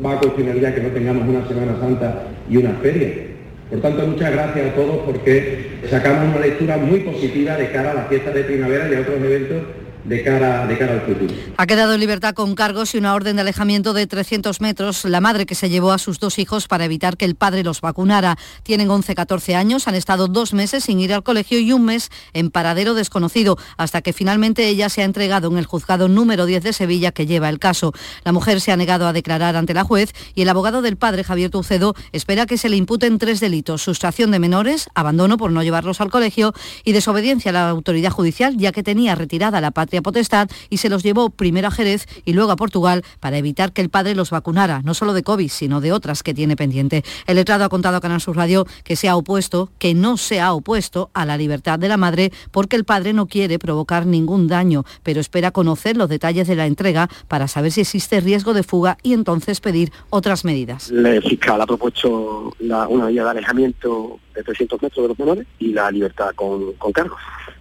va a cuestionar ya que no tengamos una Semana Santa y una feria? Por tanto, muchas gracias a todos porque sacamos una lectura muy positiva de cara a las fiestas de primavera y a otros eventos de cara, al futuro. Ha quedado en libertad con cargos y una orden de alejamiento de 300 metros la madre que se llevó a sus dos hijos para evitar que el padre los vacunara. Tienen 11, 14 años, han estado dos meses sin ir al colegio y un mes en paradero desconocido, hasta que finalmente ella se ha entregado en el juzgado número 10 de Sevilla que lleva el caso. La mujer se ha negado a declarar ante la juez y el abogado del padre, Javier Tucedo, espera que se le imputen tres delitos, sustracción de menores, abandono por no llevarlos al colegio y desobediencia a la autoridad judicial, ya que tenía retirada la patria potestad y se los llevó primero a Jerez y luego a Portugal para evitar que el padre los vacunara, no solo de COVID, sino de otras que tiene pendiente. El letrado ha contado a Canal Sur Radio que se ha opuesto, que no se ha opuesto a la libertad de la madre porque el padre no quiere provocar ningún daño, pero espera conocer los detalles de la entrega para saber si existe riesgo de fuga y entonces pedir otras medidas. El fiscal ha propuesto una vía de alejamiento de 300 metros de los menores y la libertad con, con cargos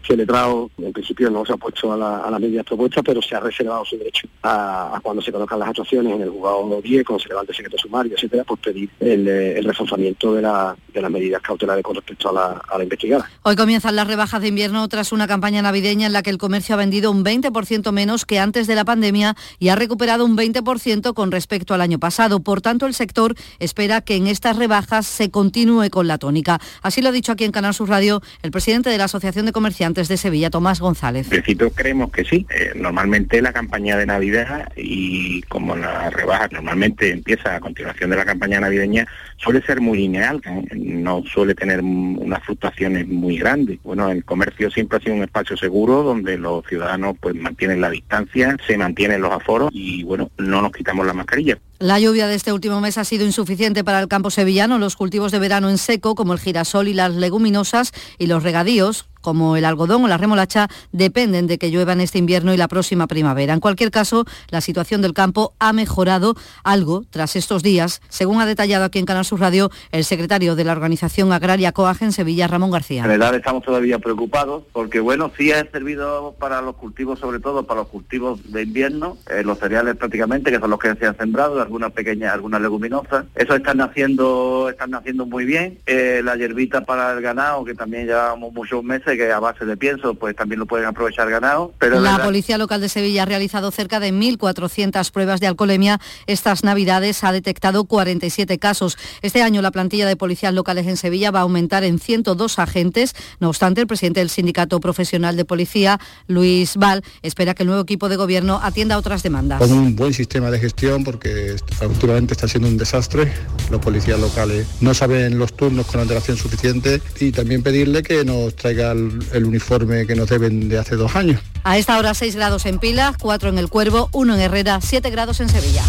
que el letrado en principio no se ha puesto a la, a la medida propuesta, pero se ha reservado su derecho a, cuando se conozcan las actuaciones en el juzgado 10, cuando se levante el secreto sumario, etcétera, pues pedir el, el reforzamiento de, la, de, las medidas cautelares con respecto a la, a la investigada. Hoy comienzan las rebajas de invierno tras una campaña navideña en la que el comercio ha vendido un 20% menos que antes de la pandemia y ha recuperado un 20% con respecto al año pasado. Por tanto, el sector espera que en estas rebajas se continúe con la tónica. Así lo ha dicho aquí en Canal Sur Radio el presidente de la Asociación de Comerciantes de Sevilla, Tomás González. En principio creemos que sí. Eh, normalmente la campaña de Navidad y como la rebaja normalmente empieza a continuación de la campaña navideña, suele ser muy lineal, no suele tener unas fluctuaciones muy grandes. Bueno, el comercio siempre ha sido un espacio seguro donde los ciudadanos pues mantienen la distancia, se mantienen los aforos y bueno, no nos quitamos la mascarilla. La lluvia de este último mes ha sido insuficiente para el campo sevillano. Los cultivos de verano en seco, como el girasol y las leguminosas, y los regadíos, como el algodón o la remolacha, dependen de que llueva en este invierno y la próxima primavera. En cualquier caso, la situación del campo ha mejorado algo tras estos días, según ha detallado aquí en Canal Sur Radio el secretario de la Organización Agraria COAG en Sevilla, Ramón García. En realidad estamos todavía preocupados porque, bueno, sí ha servido para los cultivos, sobre todo para los cultivos de invierno, eh, los cereales prácticamente, que son los que se han sembrado, algunas pequeñas, algunas leguminosas. Eso están naciendo, están naciendo muy bien. Eh, la hierbita para el ganado, que también llevamos muchos meses, que a base de pienso, pues también lo pueden aprovechar ganado. Pero la Policía Local de Sevilla ha realizado cerca de 1.400 pruebas de alcoholemia. Estas navidades ha detectado 47 casos. Este año la plantilla de policías locales en Sevilla va a aumentar en 102 agentes. No obstante, el presidente del Sindicato Profesional de Policía, Luis Val, espera que el nuevo equipo de gobierno atienda a otras demandas. Con un buen sistema de gestión, porque últimamente está siendo un desastre. Los policías locales no saben los turnos con antelación suficiente y también pedirle que nos traiga el, el uniforme que nos deben de hace dos años. A esta hora 6 grados en Pilas, 4 en El Cuervo, 1 en Herrera, 7 grados en Sevilla.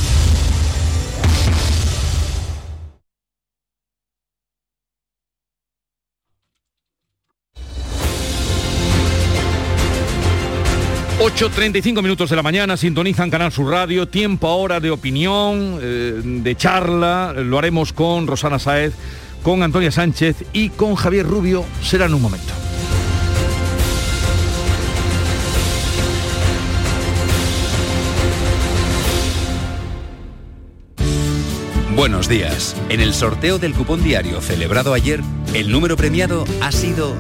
...8.35 minutos de la mañana, sintonizan Canal Sur Radio, tiempo ahora de opinión, eh, de charla, lo haremos con Rosana Saez, con Antonia Sánchez y con Javier Rubio, será en un momento. Buenos días. En el sorteo del cupón diario celebrado ayer, el número premiado ha sido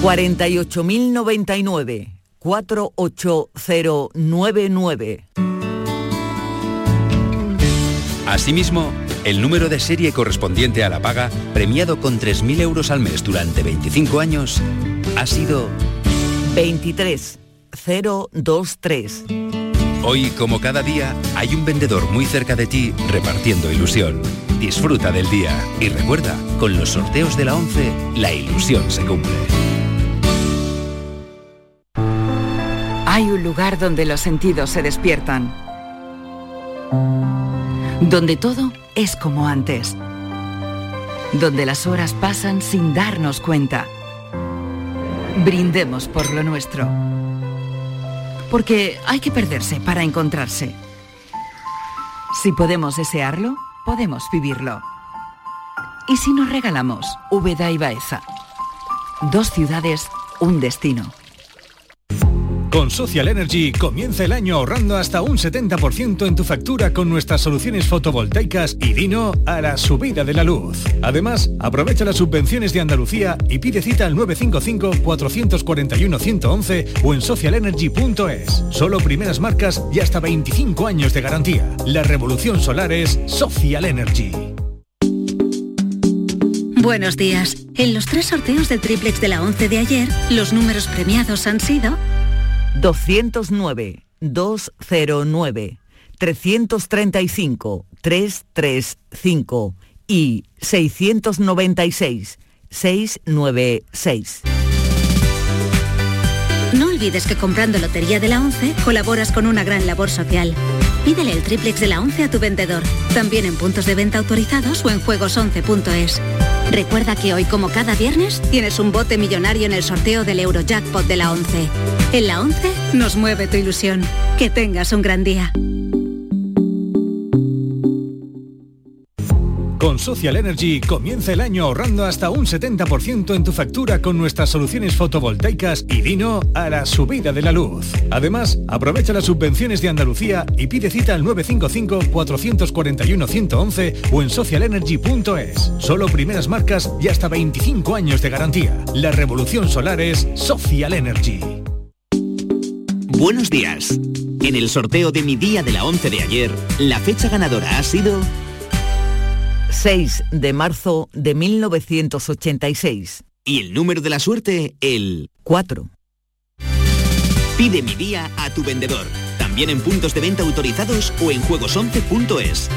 48.099 48099. Asimismo, el número de serie correspondiente a la paga, premiado con 3.000 euros al mes durante 25 años, ha sido 23023. Hoy, como cada día, hay un vendedor muy cerca de ti repartiendo ilusión. Disfruta del día y recuerda, con los sorteos de la 11, la ilusión se cumple. Hay un lugar donde los sentidos se despiertan. Donde todo es como antes. Donde las horas pasan sin darnos cuenta. Brindemos por lo nuestro. Porque hay que perderse para encontrarse. Si podemos desearlo, podemos vivirlo. ¿Y si nos regalamos Úbeda y Baeza? Dos ciudades, un destino. Con Social Energy comienza el año ahorrando hasta un 70% en tu factura con nuestras soluciones fotovoltaicas y Dino a la subida de la luz. Además, aprovecha las subvenciones de Andalucía y pide cita al 955-441-111 o en socialenergy.es. Solo primeras marcas y hasta 25 años de garantía. La revolución solar es Social Energy. Buenos días. En los tres sorteos del triplex de la 11 de ayer, los números premiados han sido 209, 209, 335, 335 y 696, 696. No olvides que comprando Lotería de la 11 colaboras con una gran labor social. Pídele el triplex de la 11 a tu vendedor, también en puntos de venta autorizados o en juegos11.es. Recuerda que hoy, como cada viernes, tienes un bote millonario en el sorteo del Eurojackpot de la 11. En la 11 nos mueve tu ilusión. Que tengas un gran día. Social Energy comienza el año ahorrando hasta un 70% en tu factura con nuestras soluciones fotovoltaicas y Dino a la subida de la luz. Además, aprovecha las subvenciones de Andalucía y pide cita al 955-441-111 o en socialenergy.es. Solo primeras marcas y hasta 25 años de garantía. La revolución solar es Social Energy. Buenos días. En el sorteo de mi día de la 11 de ayer, la fecha ganadora ha sido 6 de marzo de 1986. Y el número de la suerte, el 4. Pide mi día a tu vendedor, también en puntos de venta autorizados o en juegos11.es.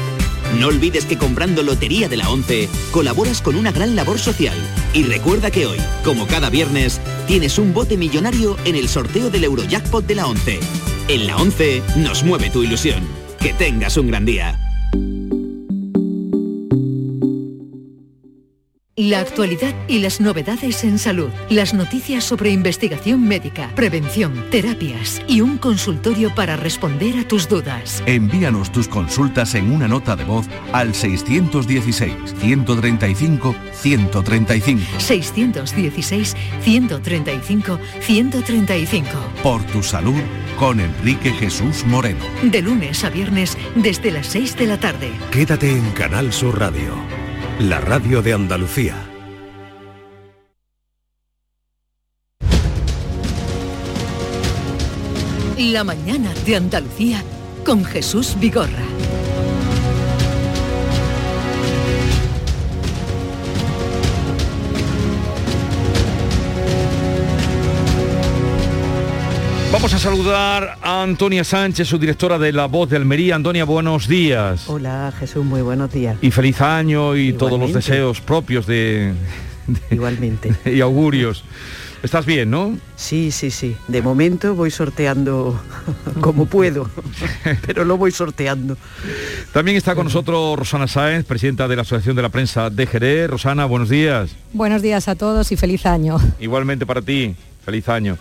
No olvides que comprando Lotería de la 11 colaboras con una gran labor social. Y recuerda que hoy, como cada viernes, tienes un bote millonario en el sorteo del Eurojackpot de la 11. En la 11 nos mueve tu ilusión. Que tengas un gran día. La actualidad y las novedades en salud. Las noticias sobre investigación médica, prevención, terapias y un consultorio para responder a tus dudas. Envíanos tus consultas en una nota de voz al 616-135-135. 616-135-135. Por tu salud con Enrique Jesús Moreno. De lunes a viernes desde las 6 de la tarde. Quédate en Canal Sur Radio, la radio de Andalucía. La mañana de Andalucía con Jesús Vigorra. Vamos a saludar a Antonia Sánchez, su directora de La Voz de Almería. Antonia, buenos días. Hola Jesús, muy buenos días. Y feliz año y todos los deseos propios de... de Igualmente. y augurios. Estás bien, ¿no? Sí, sí, sí. De momento voy sorteando como puedo, pero lo voy sorteando. También está con nosotros Rosana Sáenz, presidenta de la Asociación de la Prensa de Jerez. Rosana, buenos días. Buenos días a todos y feliz año. Igualmente para ti. Feliz año.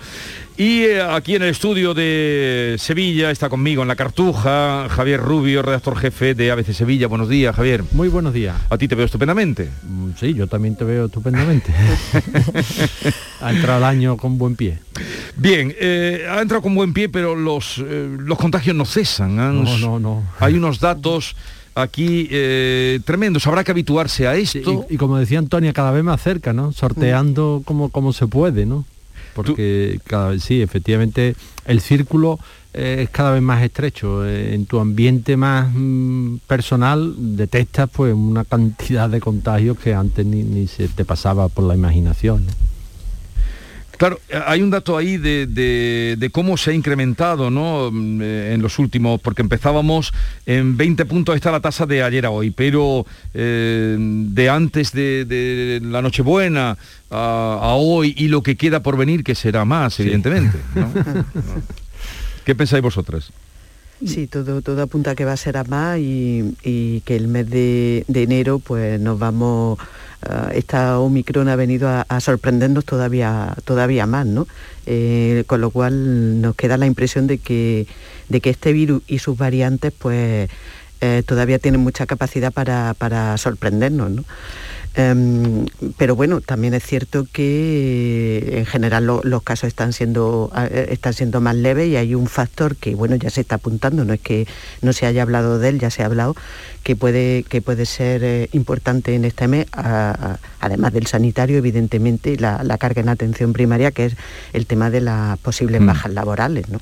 Y eh, aquí en el estudio de Sevilla está conmigo en la Cartuja Javier Rubio, redactor jefe de ABC Sevilla. Buenos días, Javier. Muy buenos días. A ti te veo estupendamente. Mm, Sí, yo también te veo estupendamente. ha entrado el año con buen pie. Bien, eh, ha entrado con buen pie, pero los, eh, los contagios no cesan. Han- No, no, no. Hay unos datos aquí eh, tremendos. Habrá que habituarse a esto. Y, y como decía Antonia, cada vez más cerca, ¿no? Sorteando como, como se puede, ¿no? Porque cada vez, sí, efectivamente, el círculo eh, es cada vez más estrecho. Eh, en tu ambiente más mm, personal detectas pues una cantidad de contagios que antes ni, ni se te pasaba por la imaginación. ¿no? Claro, hay un dato ahí de, de- de cómo se ha incrementado ¿no? Mm, eh, en los últimos, porque empezábamos en 20 puntos, está la tasa de ayer a hoy, pero eh, de antes de, de la Nochebuena a, a hoy y lo que queda por venir, que será más, evidentemente. ¿no? ¿Qué pensáis vosotras? Sí, todo, todo apunta a que va a ser a más y, y que el mes de, de enero pues nos vamos, ah, esta Omicron ha venido a, sorprendernos todavía, todavía más, ¿no? Eh, con lo cual nos queda la impresión de que, de que este virus y sus variantes pues eh, todavía tienen mucha capacidad para, para sorprendernos, ¿no? Em, pero bueno, también es cierto que eh, en general lo- los casos están siendo, eh, están siendo más leves y hay un factor que bueno ya se está apuntando, no es que no se haya hablado de él, ya se ha hablado, que puede, que puede ser eh, importante en este mes, a- a- además del sanitario, evidentemente, la, la carga en atención primaria, que es el tema de las posibles Mm. bajas laborales, ¿no?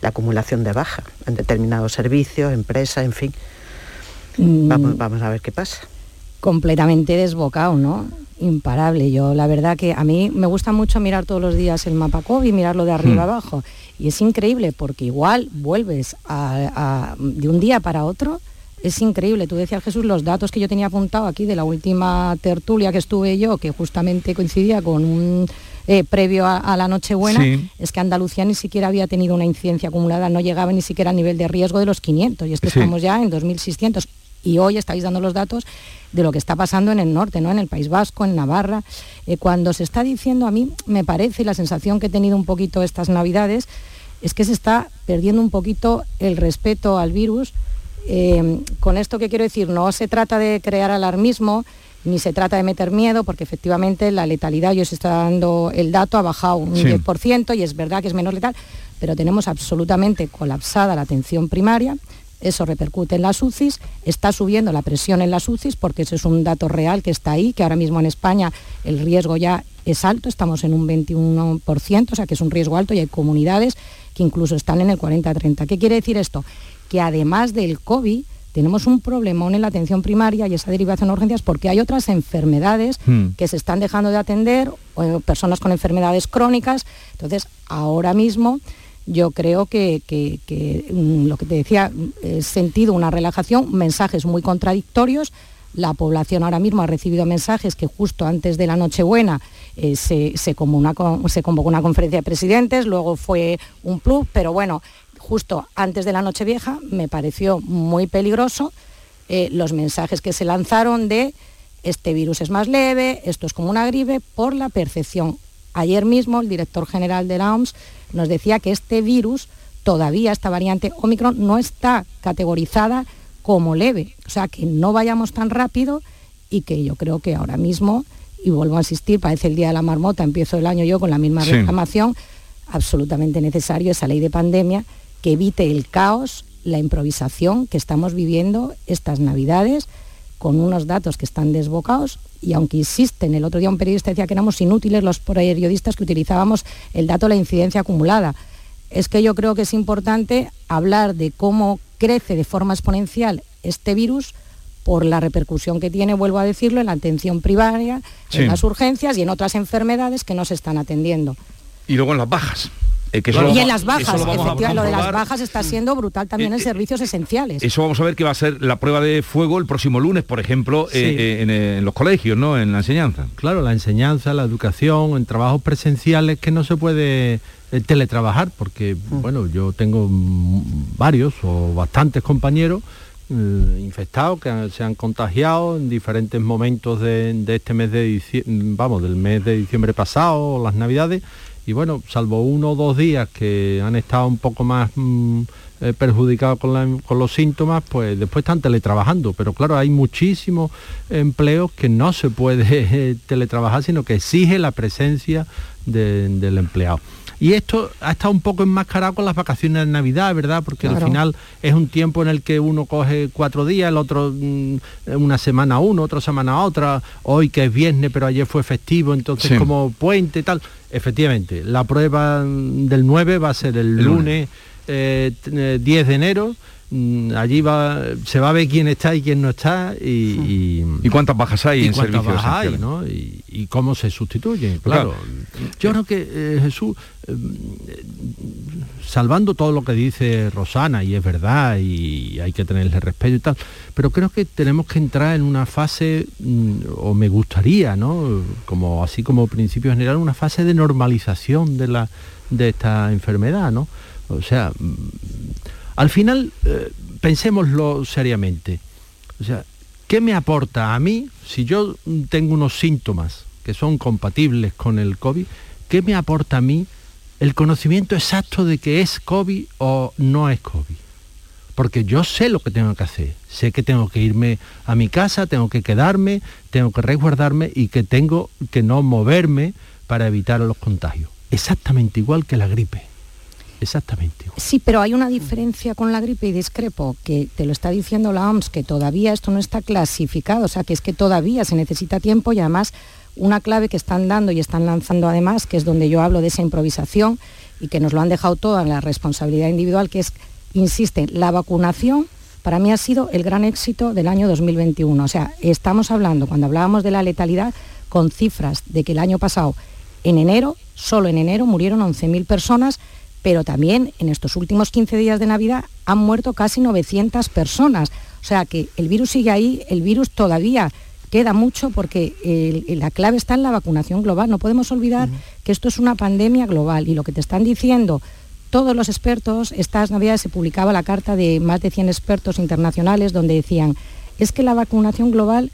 la acumulación de bajas en determinados servicios, empresas, en fin. Mm. Vamos, vamos a ver qué pasa. Completamente desbocado, ¿no? Imparable. Yo la verdad que a mí me gusta mucho mirar todos los días el mapa COVID, mirarlo de arriba Hmm. abajo. Y es increíble porque igual vuelves a- a- de un día para otro. Es increíble. Tú decías, Jesús, los datos que yo tenía apuntado aquí de la última tertulia que estuve yo, que justamente coincidía con un eh, previo a, a la Nochebuena, Sí. es que Andalucía ni siquiera había tenido una incidencia acumulada, no llegaba ni siquiera al nivel de riesgo de los 500. Y es que Sí. estamos ya en 2.600. Y hoy estáis dando los datos de lo que está pasando en el norte, ¿no? en el País Vasco, en Navarra. Eh, cuando se está diciendo, a mí me parece, y la sensación que he tenido un poquito estas navidades, es que se está perdiendo un poquito el respeto al virus. Eh, con esto que quiero decir, no se trata de crear alarmismo, ni se trata de meter miedo, porque efectivamente la letalidad, yo os está dando el dato, ha bajado un Sí. 10%, y es verdad que es menos letal, pero tenemos absolutamente colapsada la atención primaria, eso repercute en las UCIs, está subiendo la presión en las UCIs, porque eso es un dato real que está ahí, que ahora mismo en España el riesgo ya es alto, estamos en un 21%, o sea que es un riesgo alto y hay comunidades que incluso están en el 40-30. ¿Qué quiere decir esto? Que además del COVID, tenemos un problemón en la atención primaria y esa derivación a urgencias porque hay otras enfermedades Hmm. que se están dejando de atender, o personas con enfermedades crónicas. Entonces, ahora mismo yo creo que, mm, lo que te decía, he sentido una relajación, mensajes muy contradictorios. La población ahora mismo ha recibido mensajes que justo antes de la Nochebuena eh, se convocó una conferencia de presidentes, luego fue un plus, pero bueno, justo antes de la Nochevieja me pareció muy peligroso eh, los mensajes que se lanzaron de este virus es más leve, esto es como una gripe, por la percepción. Ayer mismo el director general de la OMS nos decía que este virus, todavía esta variante Omicron, no está categorizada como leve. O sea, que no vayamos tan rápido y que yo creo que ahora mismo, y vuelvo a insistir, parece el día de la marmota, empiezo el año yo con la misma reclamación, absolutamente necesario esa ley de pandemia que evite el caos, la improvisación que estamos viviendo estas navidades con unos datos que están desbocados y aunque insisten, el otro día un periodista decía que éramos inútiles los periodistas que utilizábamos el dato de la incidencia acumulada. Es que yo creo que es importante hablar de cómo crece de forma exponencial este virus por la repercusión que tiene, vuelvo a decirlo, en la atención primaria, en las urgencias y en otras enfermedades que no se están atendiendo. Y luego en las bajas. Eh, y en las bajas, efectivamente, lo de las bajas está siendo brutal también en eh, eh, servicios esenciales. Eso vamos a ver que va a ser la prueba de fuego el próximo lunes, por ejemplo, en, los colegios, ¿no? En la enseñanza. Claro, la enseñanza, la educación, en trabajos presenciales que no se puede teletrabajar, porque, mm. bueno, yo tengo varios o bastantes compañeros infectados que se han contagiado en diferentes momentos de, de este mes de diciembre, vamos, del mes de diciembre pasado, las navidades, y bueno, salvo uno o dos días que han estado un poco más mm, eh, perjudicados con, los síntomas, pues después están teletrabajando. Pero claro, hay muchísimos empleos que no se puede teletrabajar, sino que exige la presencia del empleado. Y esto ha estado un poco enmascarado con las vacaciones de Navidad, ¿verdad? Porque al final es un tiempo en el que uno coge cuatro días, el otro mm, una semana uno, otra semana otra, hoy que es viernes, pero ayer fue festivo, entonces como puente y tal. Efectivamente, la prueba del 9 va a ser el, lunes, 10 eh, eh, de enero allí va, se va a ver quién está y quién no está y, y, cuántas bajas hay en servicios hay, ¿no? y, cómo se sustituyen claro, yo creo que eh, Jesús eh, salvando todo lo que dice Rosana y es verdad y hay que tenerle respeto y tal pero creo que tenemos que entrar en una fase mm, o me gustaría no como así como principio general una fase de normalización de la de esta enfermedad no o sea mm, al final, eh, pensémoslo seriamente. O sea, ¿qué me aporta a mí si yo tengo unos síntomas que son compatibles con el COVID? ¿Qué me aporta a mí el conocimiento exacto de que es COVID o no es COVID? Porque yo sé lo que tengo que hacer. Sé que tengo que irme a mi casa, tengo que quedarme, tengo que resguardarme y que tengo que no moverme para evitar los contagios. Exactamente igual que la gripe exactamente. Sí, pero hay una diferencia con la gripe y discrepo, que te lo está diciendo la OMS, que todavía esto no está clasificado, o sea, que es que todavía se necesita tiempo y además una clave que están dando y están lanzando además, que es donde yo hablo de esa improvisación y que nos lo han dejado toda la responsabilidad individual, que es, insiste, la vacunación para mí ha sido el gran éxito del año 2021. O sea, estamos hablando, cuando hablábamos de la letalidad, con cifras de que el año pasado, en enero, solo en enero, murieron 11.000 personas pero también en estos últimos 15 días de Navidad han muerto casi 900 personas. O sea que el virus sigue ahí, el virus todavía queda mucho porque la clave está en la vacunación global. No podemos olvidar que esto es una pandemia global y lo que te están diciendo todos los expertos, estas navidades se publicaba la carta de más de 100 expertos internacionales donde decían, es que la vacunación global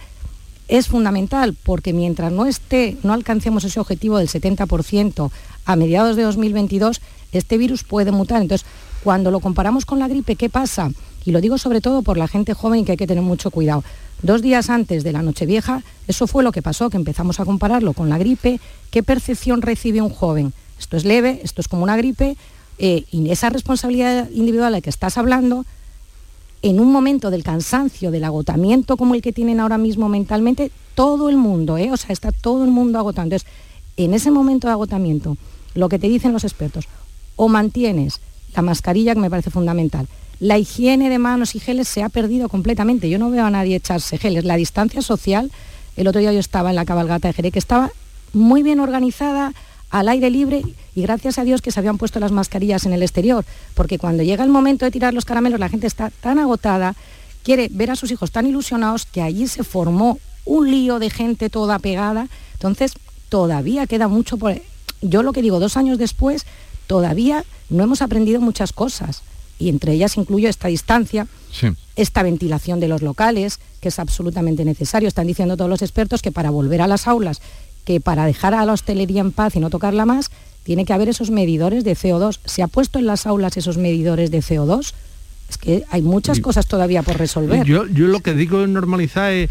es fundamental porque mientras no esté, no alcancemos ese objetivo del 70% a mediados de 2022, este virus puede mutar. Entonces, cuando lo comparamos con la gripe, ¿qué pasa? Y lo digo sobre todo por la gente joven que hay que tener mucho cuidado. Dos días antes de la Nochevieja, eso fue lo que pasó, que empezamos a compararlo con la gripe. ¿Qué percepción recibe un joven? Esto es leve, esto es como una gripe, eh, y esa responsabilidad individual de la que estás hablando, en un momento del cansancio, del agotamiento como el que tienen ahora mismo mentalmente, todo el mundo, ¿eh? o sea, está todo el mundo agotado. Entonces, en ese momento de agotamiento, lo que te dicen los expertos, o mantienes la mascarilla, que me parece fundamental. La higiene de manos y geles se ha perdido completamente. Yo no veo a nadie echarse geles. La distancia social, el otro día yo estaba en la cabalgata de Jerez, que estaba muy bien organizada, al aire libre y gracias a Dios que se habían puesto las mascarillas en el exterior, porque cuando llega el momento de tirar los caramelos la gente está tan agotada, quiere ver a sus hijos tan ilusionados que allí se formó un lío de gente toda pegada. Entonces, todavía queda mucho por... Yo lo que digo, dos años después, todavía no hemos aprendido muchas cosas y entre ellas incluyo esta distancia esta ventilación de los locales, que es absolutamente necesario. Están diciendo todos los expertos que para volver a las aulas, que para dejar a la hostelería en paz y no tocarla más, tiene que haber esos medidores de CO2. ¿Se ha puesto en las aulas esos medidores de CO2? Es que hay muchas cosas todavía por resolver. Yo, yo lo que digo es normalizar es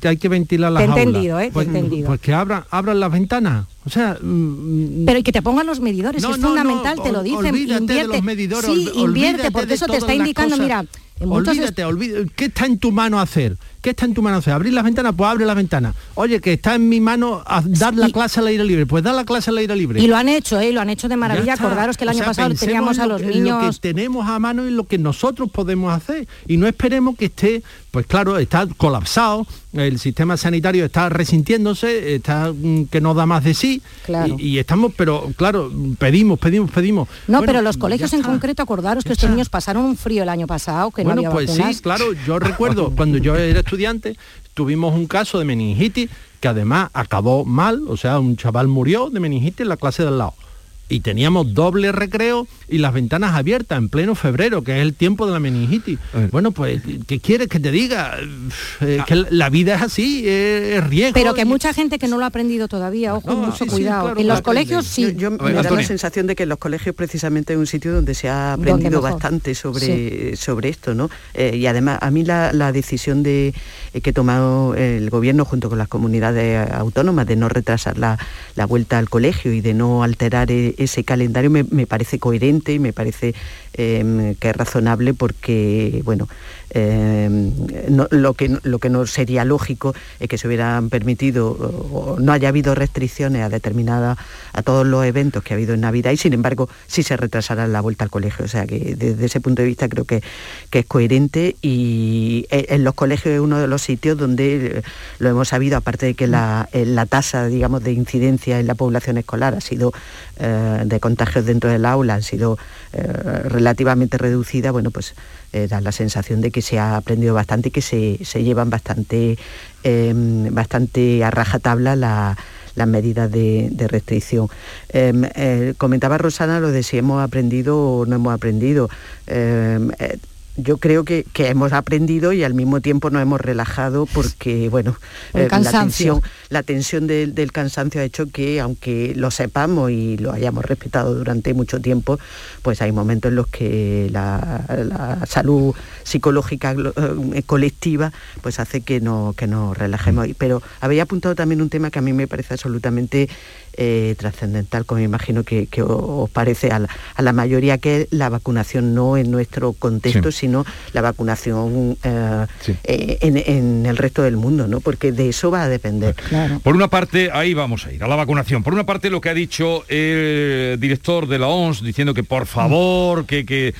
que hay que ventilar las Te aulas. entendido, ¿eh? Te Pues, entendido. pues que abran, abran las ventanas. O sea, mm, Pero y que te pongan los medidores, No, que es no, fundamental, no, te lo dicen. olvídate de invierte. los medidores, sí, invierte, porque eso te está indicando, cosas. mira, en olvídate, olvídate, ¿qué está en tu mano hacer? ¿Qué está en tu mano hacer? ¿Abrir las ventanas? Pues abre las ventanas. Oye, que está en mi mano a- dar la clase al aire libre. Pues dar la clase al aire libre. Y lo han hecho, ¿eh? Y lo han hecho de maravilla. Acordaros que el O año sea, pasado teníamos en a lo los que- Lo niños... que tenemos a mano y lo que nosotros podemos hacer. Y no esperemos que esté, pues claro, está colapsado, el sistema sanitario está resintiéndose, está mm, que no da más de sí. Claro. Y, y estamos, pero claro, pedimos, pedimos, pedimos. No, Bueno, pero los colegios en está. concreto, acordaros que estos niños pasaron un frío el año pasado, que bueno, no había pues vacunas. sí, claro, yo recuerdo cuando yo era estudiante, tuvimos un caso de meningitis que además acabó mal, o sea, un chaval murió de meningitis en la clase de al lado. Y teníamos doble recreo y las ventanas abiertas en pleno febrero, que es el tiempo de la meningitis. Bueno, pues, ¿qué quieres que te diga? Eh, que la vida es así, es, es riesgo. Pero que hay y- mucha gente que no lo ha aprendido todavía, ojo, mucho sí, sí, cuidado. claro, en lo los colegios sí. Yo, yo me da la sensación de que en los colegios precisamente es un sitio donde se ha aprendido bastante sobre, sobre esto, ¿no? Eh, y además a mí la, la decisión de eh, que ha tomado el gobierno junto con las comunidades autónomas de no retrasar la, la vuelta al colegio y de no alterar e- ese calendario me, me parece coherente y me parece eh, que es razonable porque, bueno, no- lo, que, lo que no sería lógico es que se hubieran permitido o, no haya habido restricciones a determinadas, a todos los eventos que ha habido en Navidad y sin embargo sí se retrasará la vuelta al colegio. O sea que desde ese punto de vista creo que, que es coherente y eh, en los colegios es uno de los sitios donde eh, lo hemos sabido, aparte de que la, eh, la tasa, digamos, de incidencia en la población escolar ha sido eh, de contagios dentro del aula, han sido eh, relativamente reducida, bueno, pues eh, da la sensación de que se ha aprendido bastante y que se, se llevan bastante, eh, bastante a rajatabla la- las medidas de, restricción. Eh, eh, comentaba Rosana lo de si hemos aprendido o no hemos aprendido. Eh, eh, yo creo que, que hemos aprendido y al mismo tiempo nos hemos relajado porque, bueno, El la tensión, la tensión del, del cansancio ha hecho que, aunque lo sepamos y lo hayamos respetado durante mucho tiempo, pues hay momentos en los que la, la salud psicológica eh, colectiva pues hace que, no, que nos relajemos. Y- Pero había apuntado también un tema que a mí me parece absolutamente eh, trascendental, como me imagino que, os parece a la, a la mayoría, que es la vacunación no en nuestro contexto, Sí. sino la vacunación eh, eh, en, en el resto del mundo, ¿no? Porque de eso va a depender. Por una parte, ahí vamos a ir, a la vacunación. Por una parte, lo que ha dicho el director de la OMS, diciendo que por favor, que, que,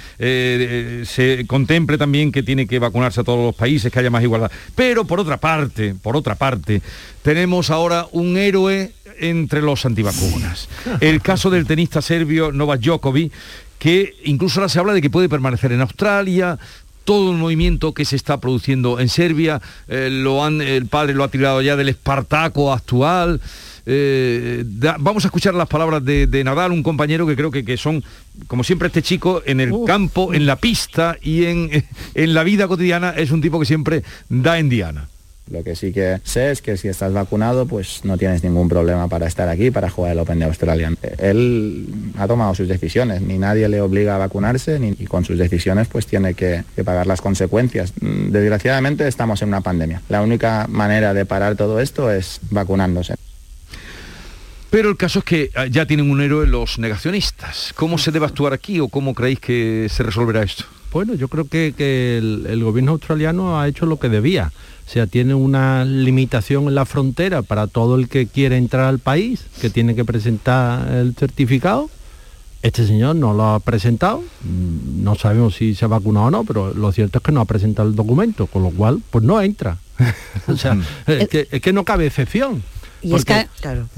se contemple también que tiene que vacunarse a todos los países, que haya más igualdad. Pero por otra parte, por otra parte, tenemos ahora un héroe entre los antivacunas. El caso del tenista serbio Novak Djokovic, que incluso ahora se habla de que puede permanecer en Australia, todo el movimiento que se está produciendo en Serbia, eh, lo han, el padre lo ha tirado ya del Espartaco actual. Eh, da- vamos a escuchar las palabras de, de Nadal, un compañero que creo que, que son, como siempre este chico, en el campo, en la pista y en, en la vida cotidiana es un tipo que siempre da en diana. Lo que sí que sé es que si estás vacunado, pues no tienes ningún problema para estar aquí, para jugar el Open de Australia. Él ha tomado sus decisiones, ni nadie le obliga a vacunarse, ni, y con sus decisiones pues tiene que, que pagar las consecuencias. Mm, Desgraciadamente estamos en una pandemia. La única manera de parar todo esto es vacunándose. Pero el caso es que ah, ya tienen un héroe los negacionistas. ¿Cómo se debe actuar aquí o cómo creéis que se resolverá esto? Bueno, yo creo que, que el, el gobierno australiano ha hecho lo que debía. O sea, tiene una limitación en la frontera para todo el que quiere entrar al país, que tiene que presentar el certificado. Este señor no lo ha presentado, Mm, no sabemos si se ha vacunado o no, pero lo cierto es que no ha presentado el documento, con lo cual, pues no entra. o sea, es que, es que no cabe excepción. Y es que- claro.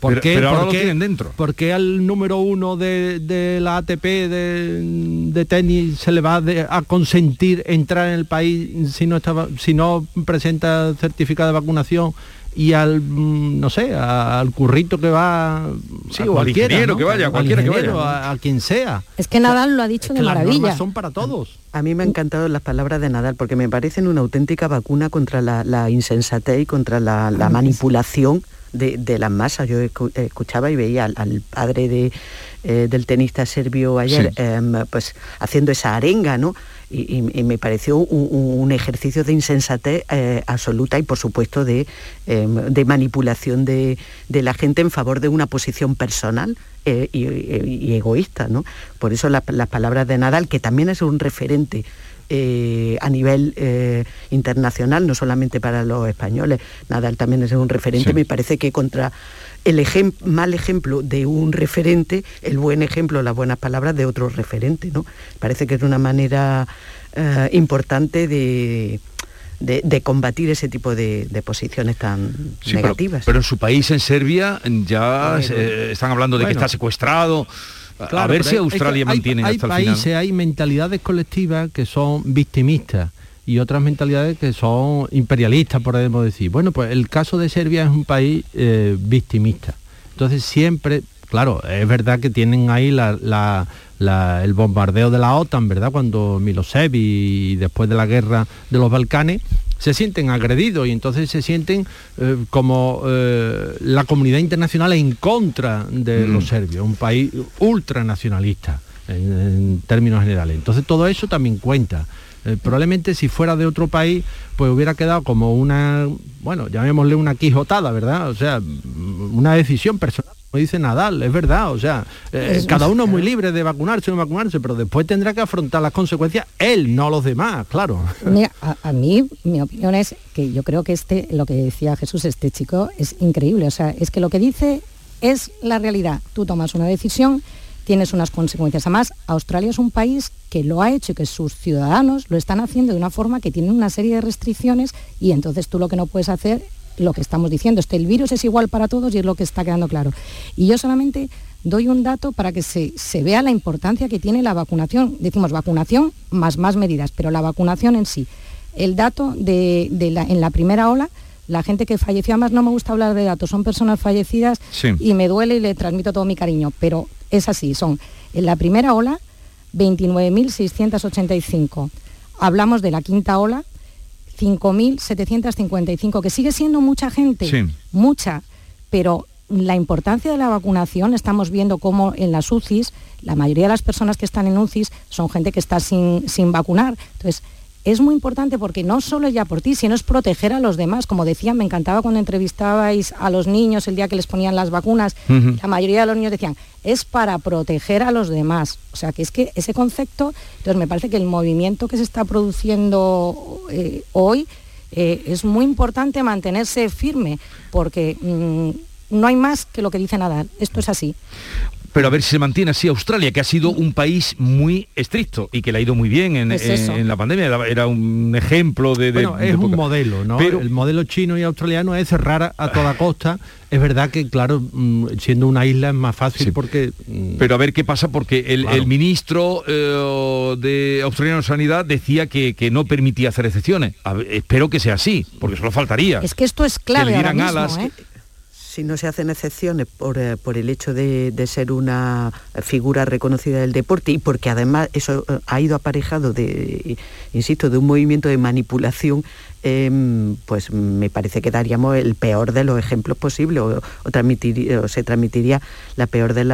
¿Por Pero- qué, pero ahora por lo qué- tienen dentro. por qué al número uno de, de la ATP de, de tenis se le va de- a consentir entrar en el país si no, estaba, si no presenta certificado de vacunación y al, mm, no sé, al currito que va, sí, o al ingeniero que vaya, cualquiera que vaya. A, quien sea. Es que Nadal lo ha dicho de maravilla. son para todos. A mí me han encantado las palabras de Nadal porque me parecen una auténtica vacuna contra la, insensatez y contra la, manipulación de, las masas. Yo escuchaba y veía al, padre de, eh, del tenista serbio ayer em, pues haciendo esa arenga, ¿no? Y, me pareció un, ejercicio de insensatez eh, absoluta y por supuesto de, em, manipulación de, la gente en favor de una posición personal eh, y, egoísta. ¿no? Por eso las palabras de Nadal, que también es un referente eh, a nivel eh, internacional, no solamente para los españoles. Nadal también es un referente, me parece que contra el mal ejemplo de un referente, el buen ejemplo, las buenas palabras de otro referente. ¿no? Parece que es una manera eh, importante de, de, combatir ese tipo de, posiciones tan negativas. Pero, en su país, en Serbia, ya están hablando de que está secuestrado a ver si Australia mantiene hay, hasta el países, hay mentalidades colectivas que son victimistas y otras mentalidades que son imperialistas, podemos decir. Bueno, pues el caso de Serbia es un país eh, victimista. Entonces siempre, claro, es verdad que tienen ahí el bombardeo de la OTAN, ¿verdad? Cuando Milosevic y después de la guerra de los Balcanes, se sienten agredidos y entonces se sienten eh, como eh, la comunidad internacional en contra de mm. los serbios, un país ultranacionalista en, en términos generales. Entonces todo eso también cuenta. Eh, probablemente si fuera de otro país, pues hubiera quedado como una, bueno, llamémosle una quijotada, ¿verdad? O sea, una decisión personal como dice Nadal, es verdad, o sea, eh, cada uno es muy libre de vacunarse o no vacunarse, pero después tendrá que afrontar las consecuencias él, no los demás, claro. Mira, a, mí, mi opinión es que yo creo que este, lo que decía Jesús, este chico, es increíble, o sea, es que lo que dice es la realidad. Tú tomas una decisión, tienes unas consecuencias. Además, Australia es un país que lo ha hecho y que sus ciudadanos lo están haciendo de una forma que tiene una serie de restricciones y entonces tú lo que no puedes hacer lo que estamos diciendo. Este, el virus es igual para todos y es lo que está quedando claro. Y yo solamente doy un dato para que se, vea la importancia que tiene la vacunación. Decimos vacunación más más medidas, pero la vacunación en sí. El dato de, la, en la primera ola, la gente que falleció, además no me gusta hablar de datos, son personas fallecidas y me duele y le transmito todo mi cariño, pero es así, son en la primera ola 29.685. Hablamos de la quinta ola, 5.755, que sigue siendo mucha gente, mucha, pero la importancia de la vacunación, estamos viendo cómo en las UCIs, la mayoría de las personas que están en UCIs son gente que está sin, sin vacunar. Entonces, es muy importante porque no solo es ya por ti, sino es proteger a los demás. Como decían, me encantaba cuando entrevistabais a los niños el día que les ponían las vacunas, la mayoría de los niños decían, es para proteger a los demás. O sea, que es que ese concepto, entonces me parece que el movimiento que se está produciendo eh, hoy eh, es muy importante mantenerse firme, porque mm, no hay más que lo que dice Nadal. Esto es así pero a ver si se mantiene así Australia, que ha sido un país muy estricto y que le ha ido muy bien en, la pandemia, era un ejemplo de... bueno, es un modelo, ¿no? Pero, el modelo chino y australiano es cerrar a toda costa. Es verdad que, claro, mm, siendo una isla es más fácil porque... Mm, pero a ver qué pasa, porque el, ministro eh, de Australiano de Sanidad decía que, no permitía hacer excepciones. espero que sea así, porque solo faltaría. Es que esto es clave. Que le alas, ¿eh? Si no se hacen excepciones por, eh, el hecho de, ser una figura reconocida del deporte y porque además eso eh, ha ido aparejado de, insisto, de un movimiento de manipulación, em, pues me parece que daríamos el peor de los ejemplos posibles o, se transmitiría la peor de,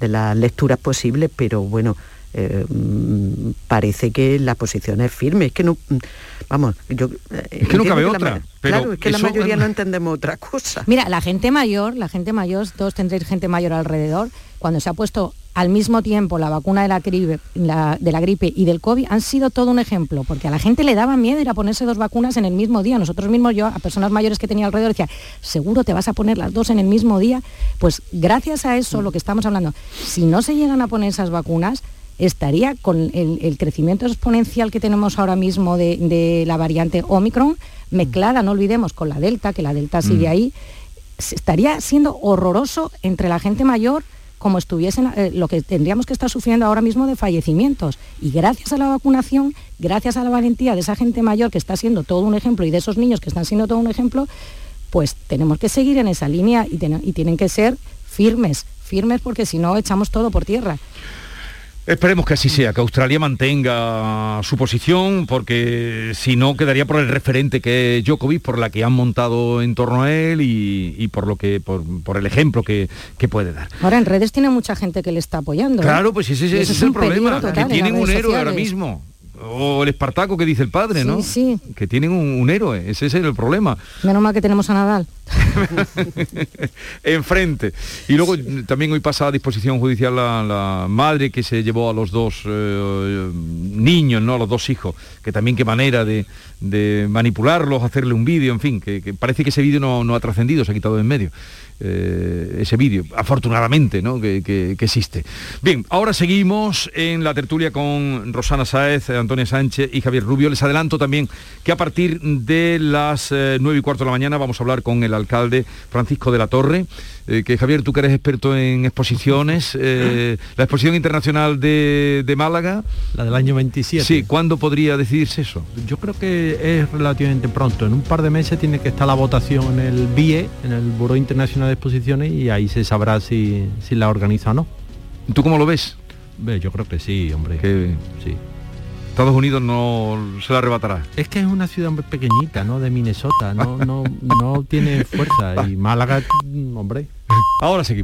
de las lecturas posibles, pero bueno, eh, parece que la posición es firme. Es que no, vamos, yo... Eh, es que no cabe otra. claro, es que la mayoría no entendemos otra cosa. Mira, la gente mayor, la gente mayor, todos tendréis gente mayor alrededor, cuando se ha puesto al mismo tiempo la vacuna de la, gripe, de la gripe y del COVID han sido todo un ejemplo, porque a la gente le daba miedo ir a ponerse dos vacunas en el mismo día. Nosotros mismos, yo a personas mayores que tenía alrededor decía, seguro te vas a poner las dos en el mismo día. Pues gracias a eso, lo que estamos hablando, si no se llegan a poner esas vacunas, estaría con el, crecimiento exponencial que tenemos ahora mismo de, la variante Omicron, mezclada, no olvidemos, con la Delta, que la Delta sigue mm. ahí, estaría siendo horroroso entre la gente mayor como estuviesen eh, lo que tendríamos que estar sufriendo ahora mismo de fallecimientos. Y gracias a la vacunación, gracias a la valentía de esa gente mayor que está siendo todo un ejemplo y de esos niños que están siendo todo un ejemplo, pues tenemos que seguir en esa línea y, y tienen que ser firmes, firmes porque si no echamos todo por tierra. Esperemos que así sea, que Australia mantenga su posición, porque si no quedaría por el referente que es Djokovic, por la que han montado en torno a él y, por lo que, por, el ejemplo que, puede dar. Ahora en redes tiene mucha gente que le está apoyando. ¿eh? Claro, pues ese, es, el problema, que tienen un héroe ahora mismo o el Espartaco que dice el padre, ¿no? Sí. Que tienen un, héroe, ese es el problema. Menos mal que tenemos a Nadal. Enfrente. Y luego también hoy pasa a disposición judicial la, madre que se llevó a los dos eh, niños, ¿no? A los dos hijos, que también qué manera de, manipularlos, hacerle un vídeo, en fin, que, parece que ese vídeo no, no ha trascendido, se ha quitado de en medio. Eh, ese vídeo, afortunadamente, ¿no? Que, existe. Bien, ahora seguimos en la tertulia con Rosana Sáez, Antonia Sánchez y Javier Rubio. Les adelanto también que a partir de las eh, nueve y cuarto de la mañana vamos a hablar con el alcalde Francisco de la Torre. Eh, que Javier, tú que eres experto en exposiciones, la exposición internacional de, de, Málaga. La del año 27. Sí, ¿cuándo podría decidirse eso? Yo creo que es relativamente pronto. En un par de meses tiene que estar la votación en el BIE, en el Buró Internacional de exposiciones y ahí se sabrá si, la organiza o no. ¿Tú cómo lo ves? Yo creo que sí, hombre. Que sí. Estados Unidos no se la arrebatará. Es que es una ciudad pequeñita, ¿no? De Minnesota, no, no, no tiene fuerza. Y Málaga, hombre. Ahora seguimos.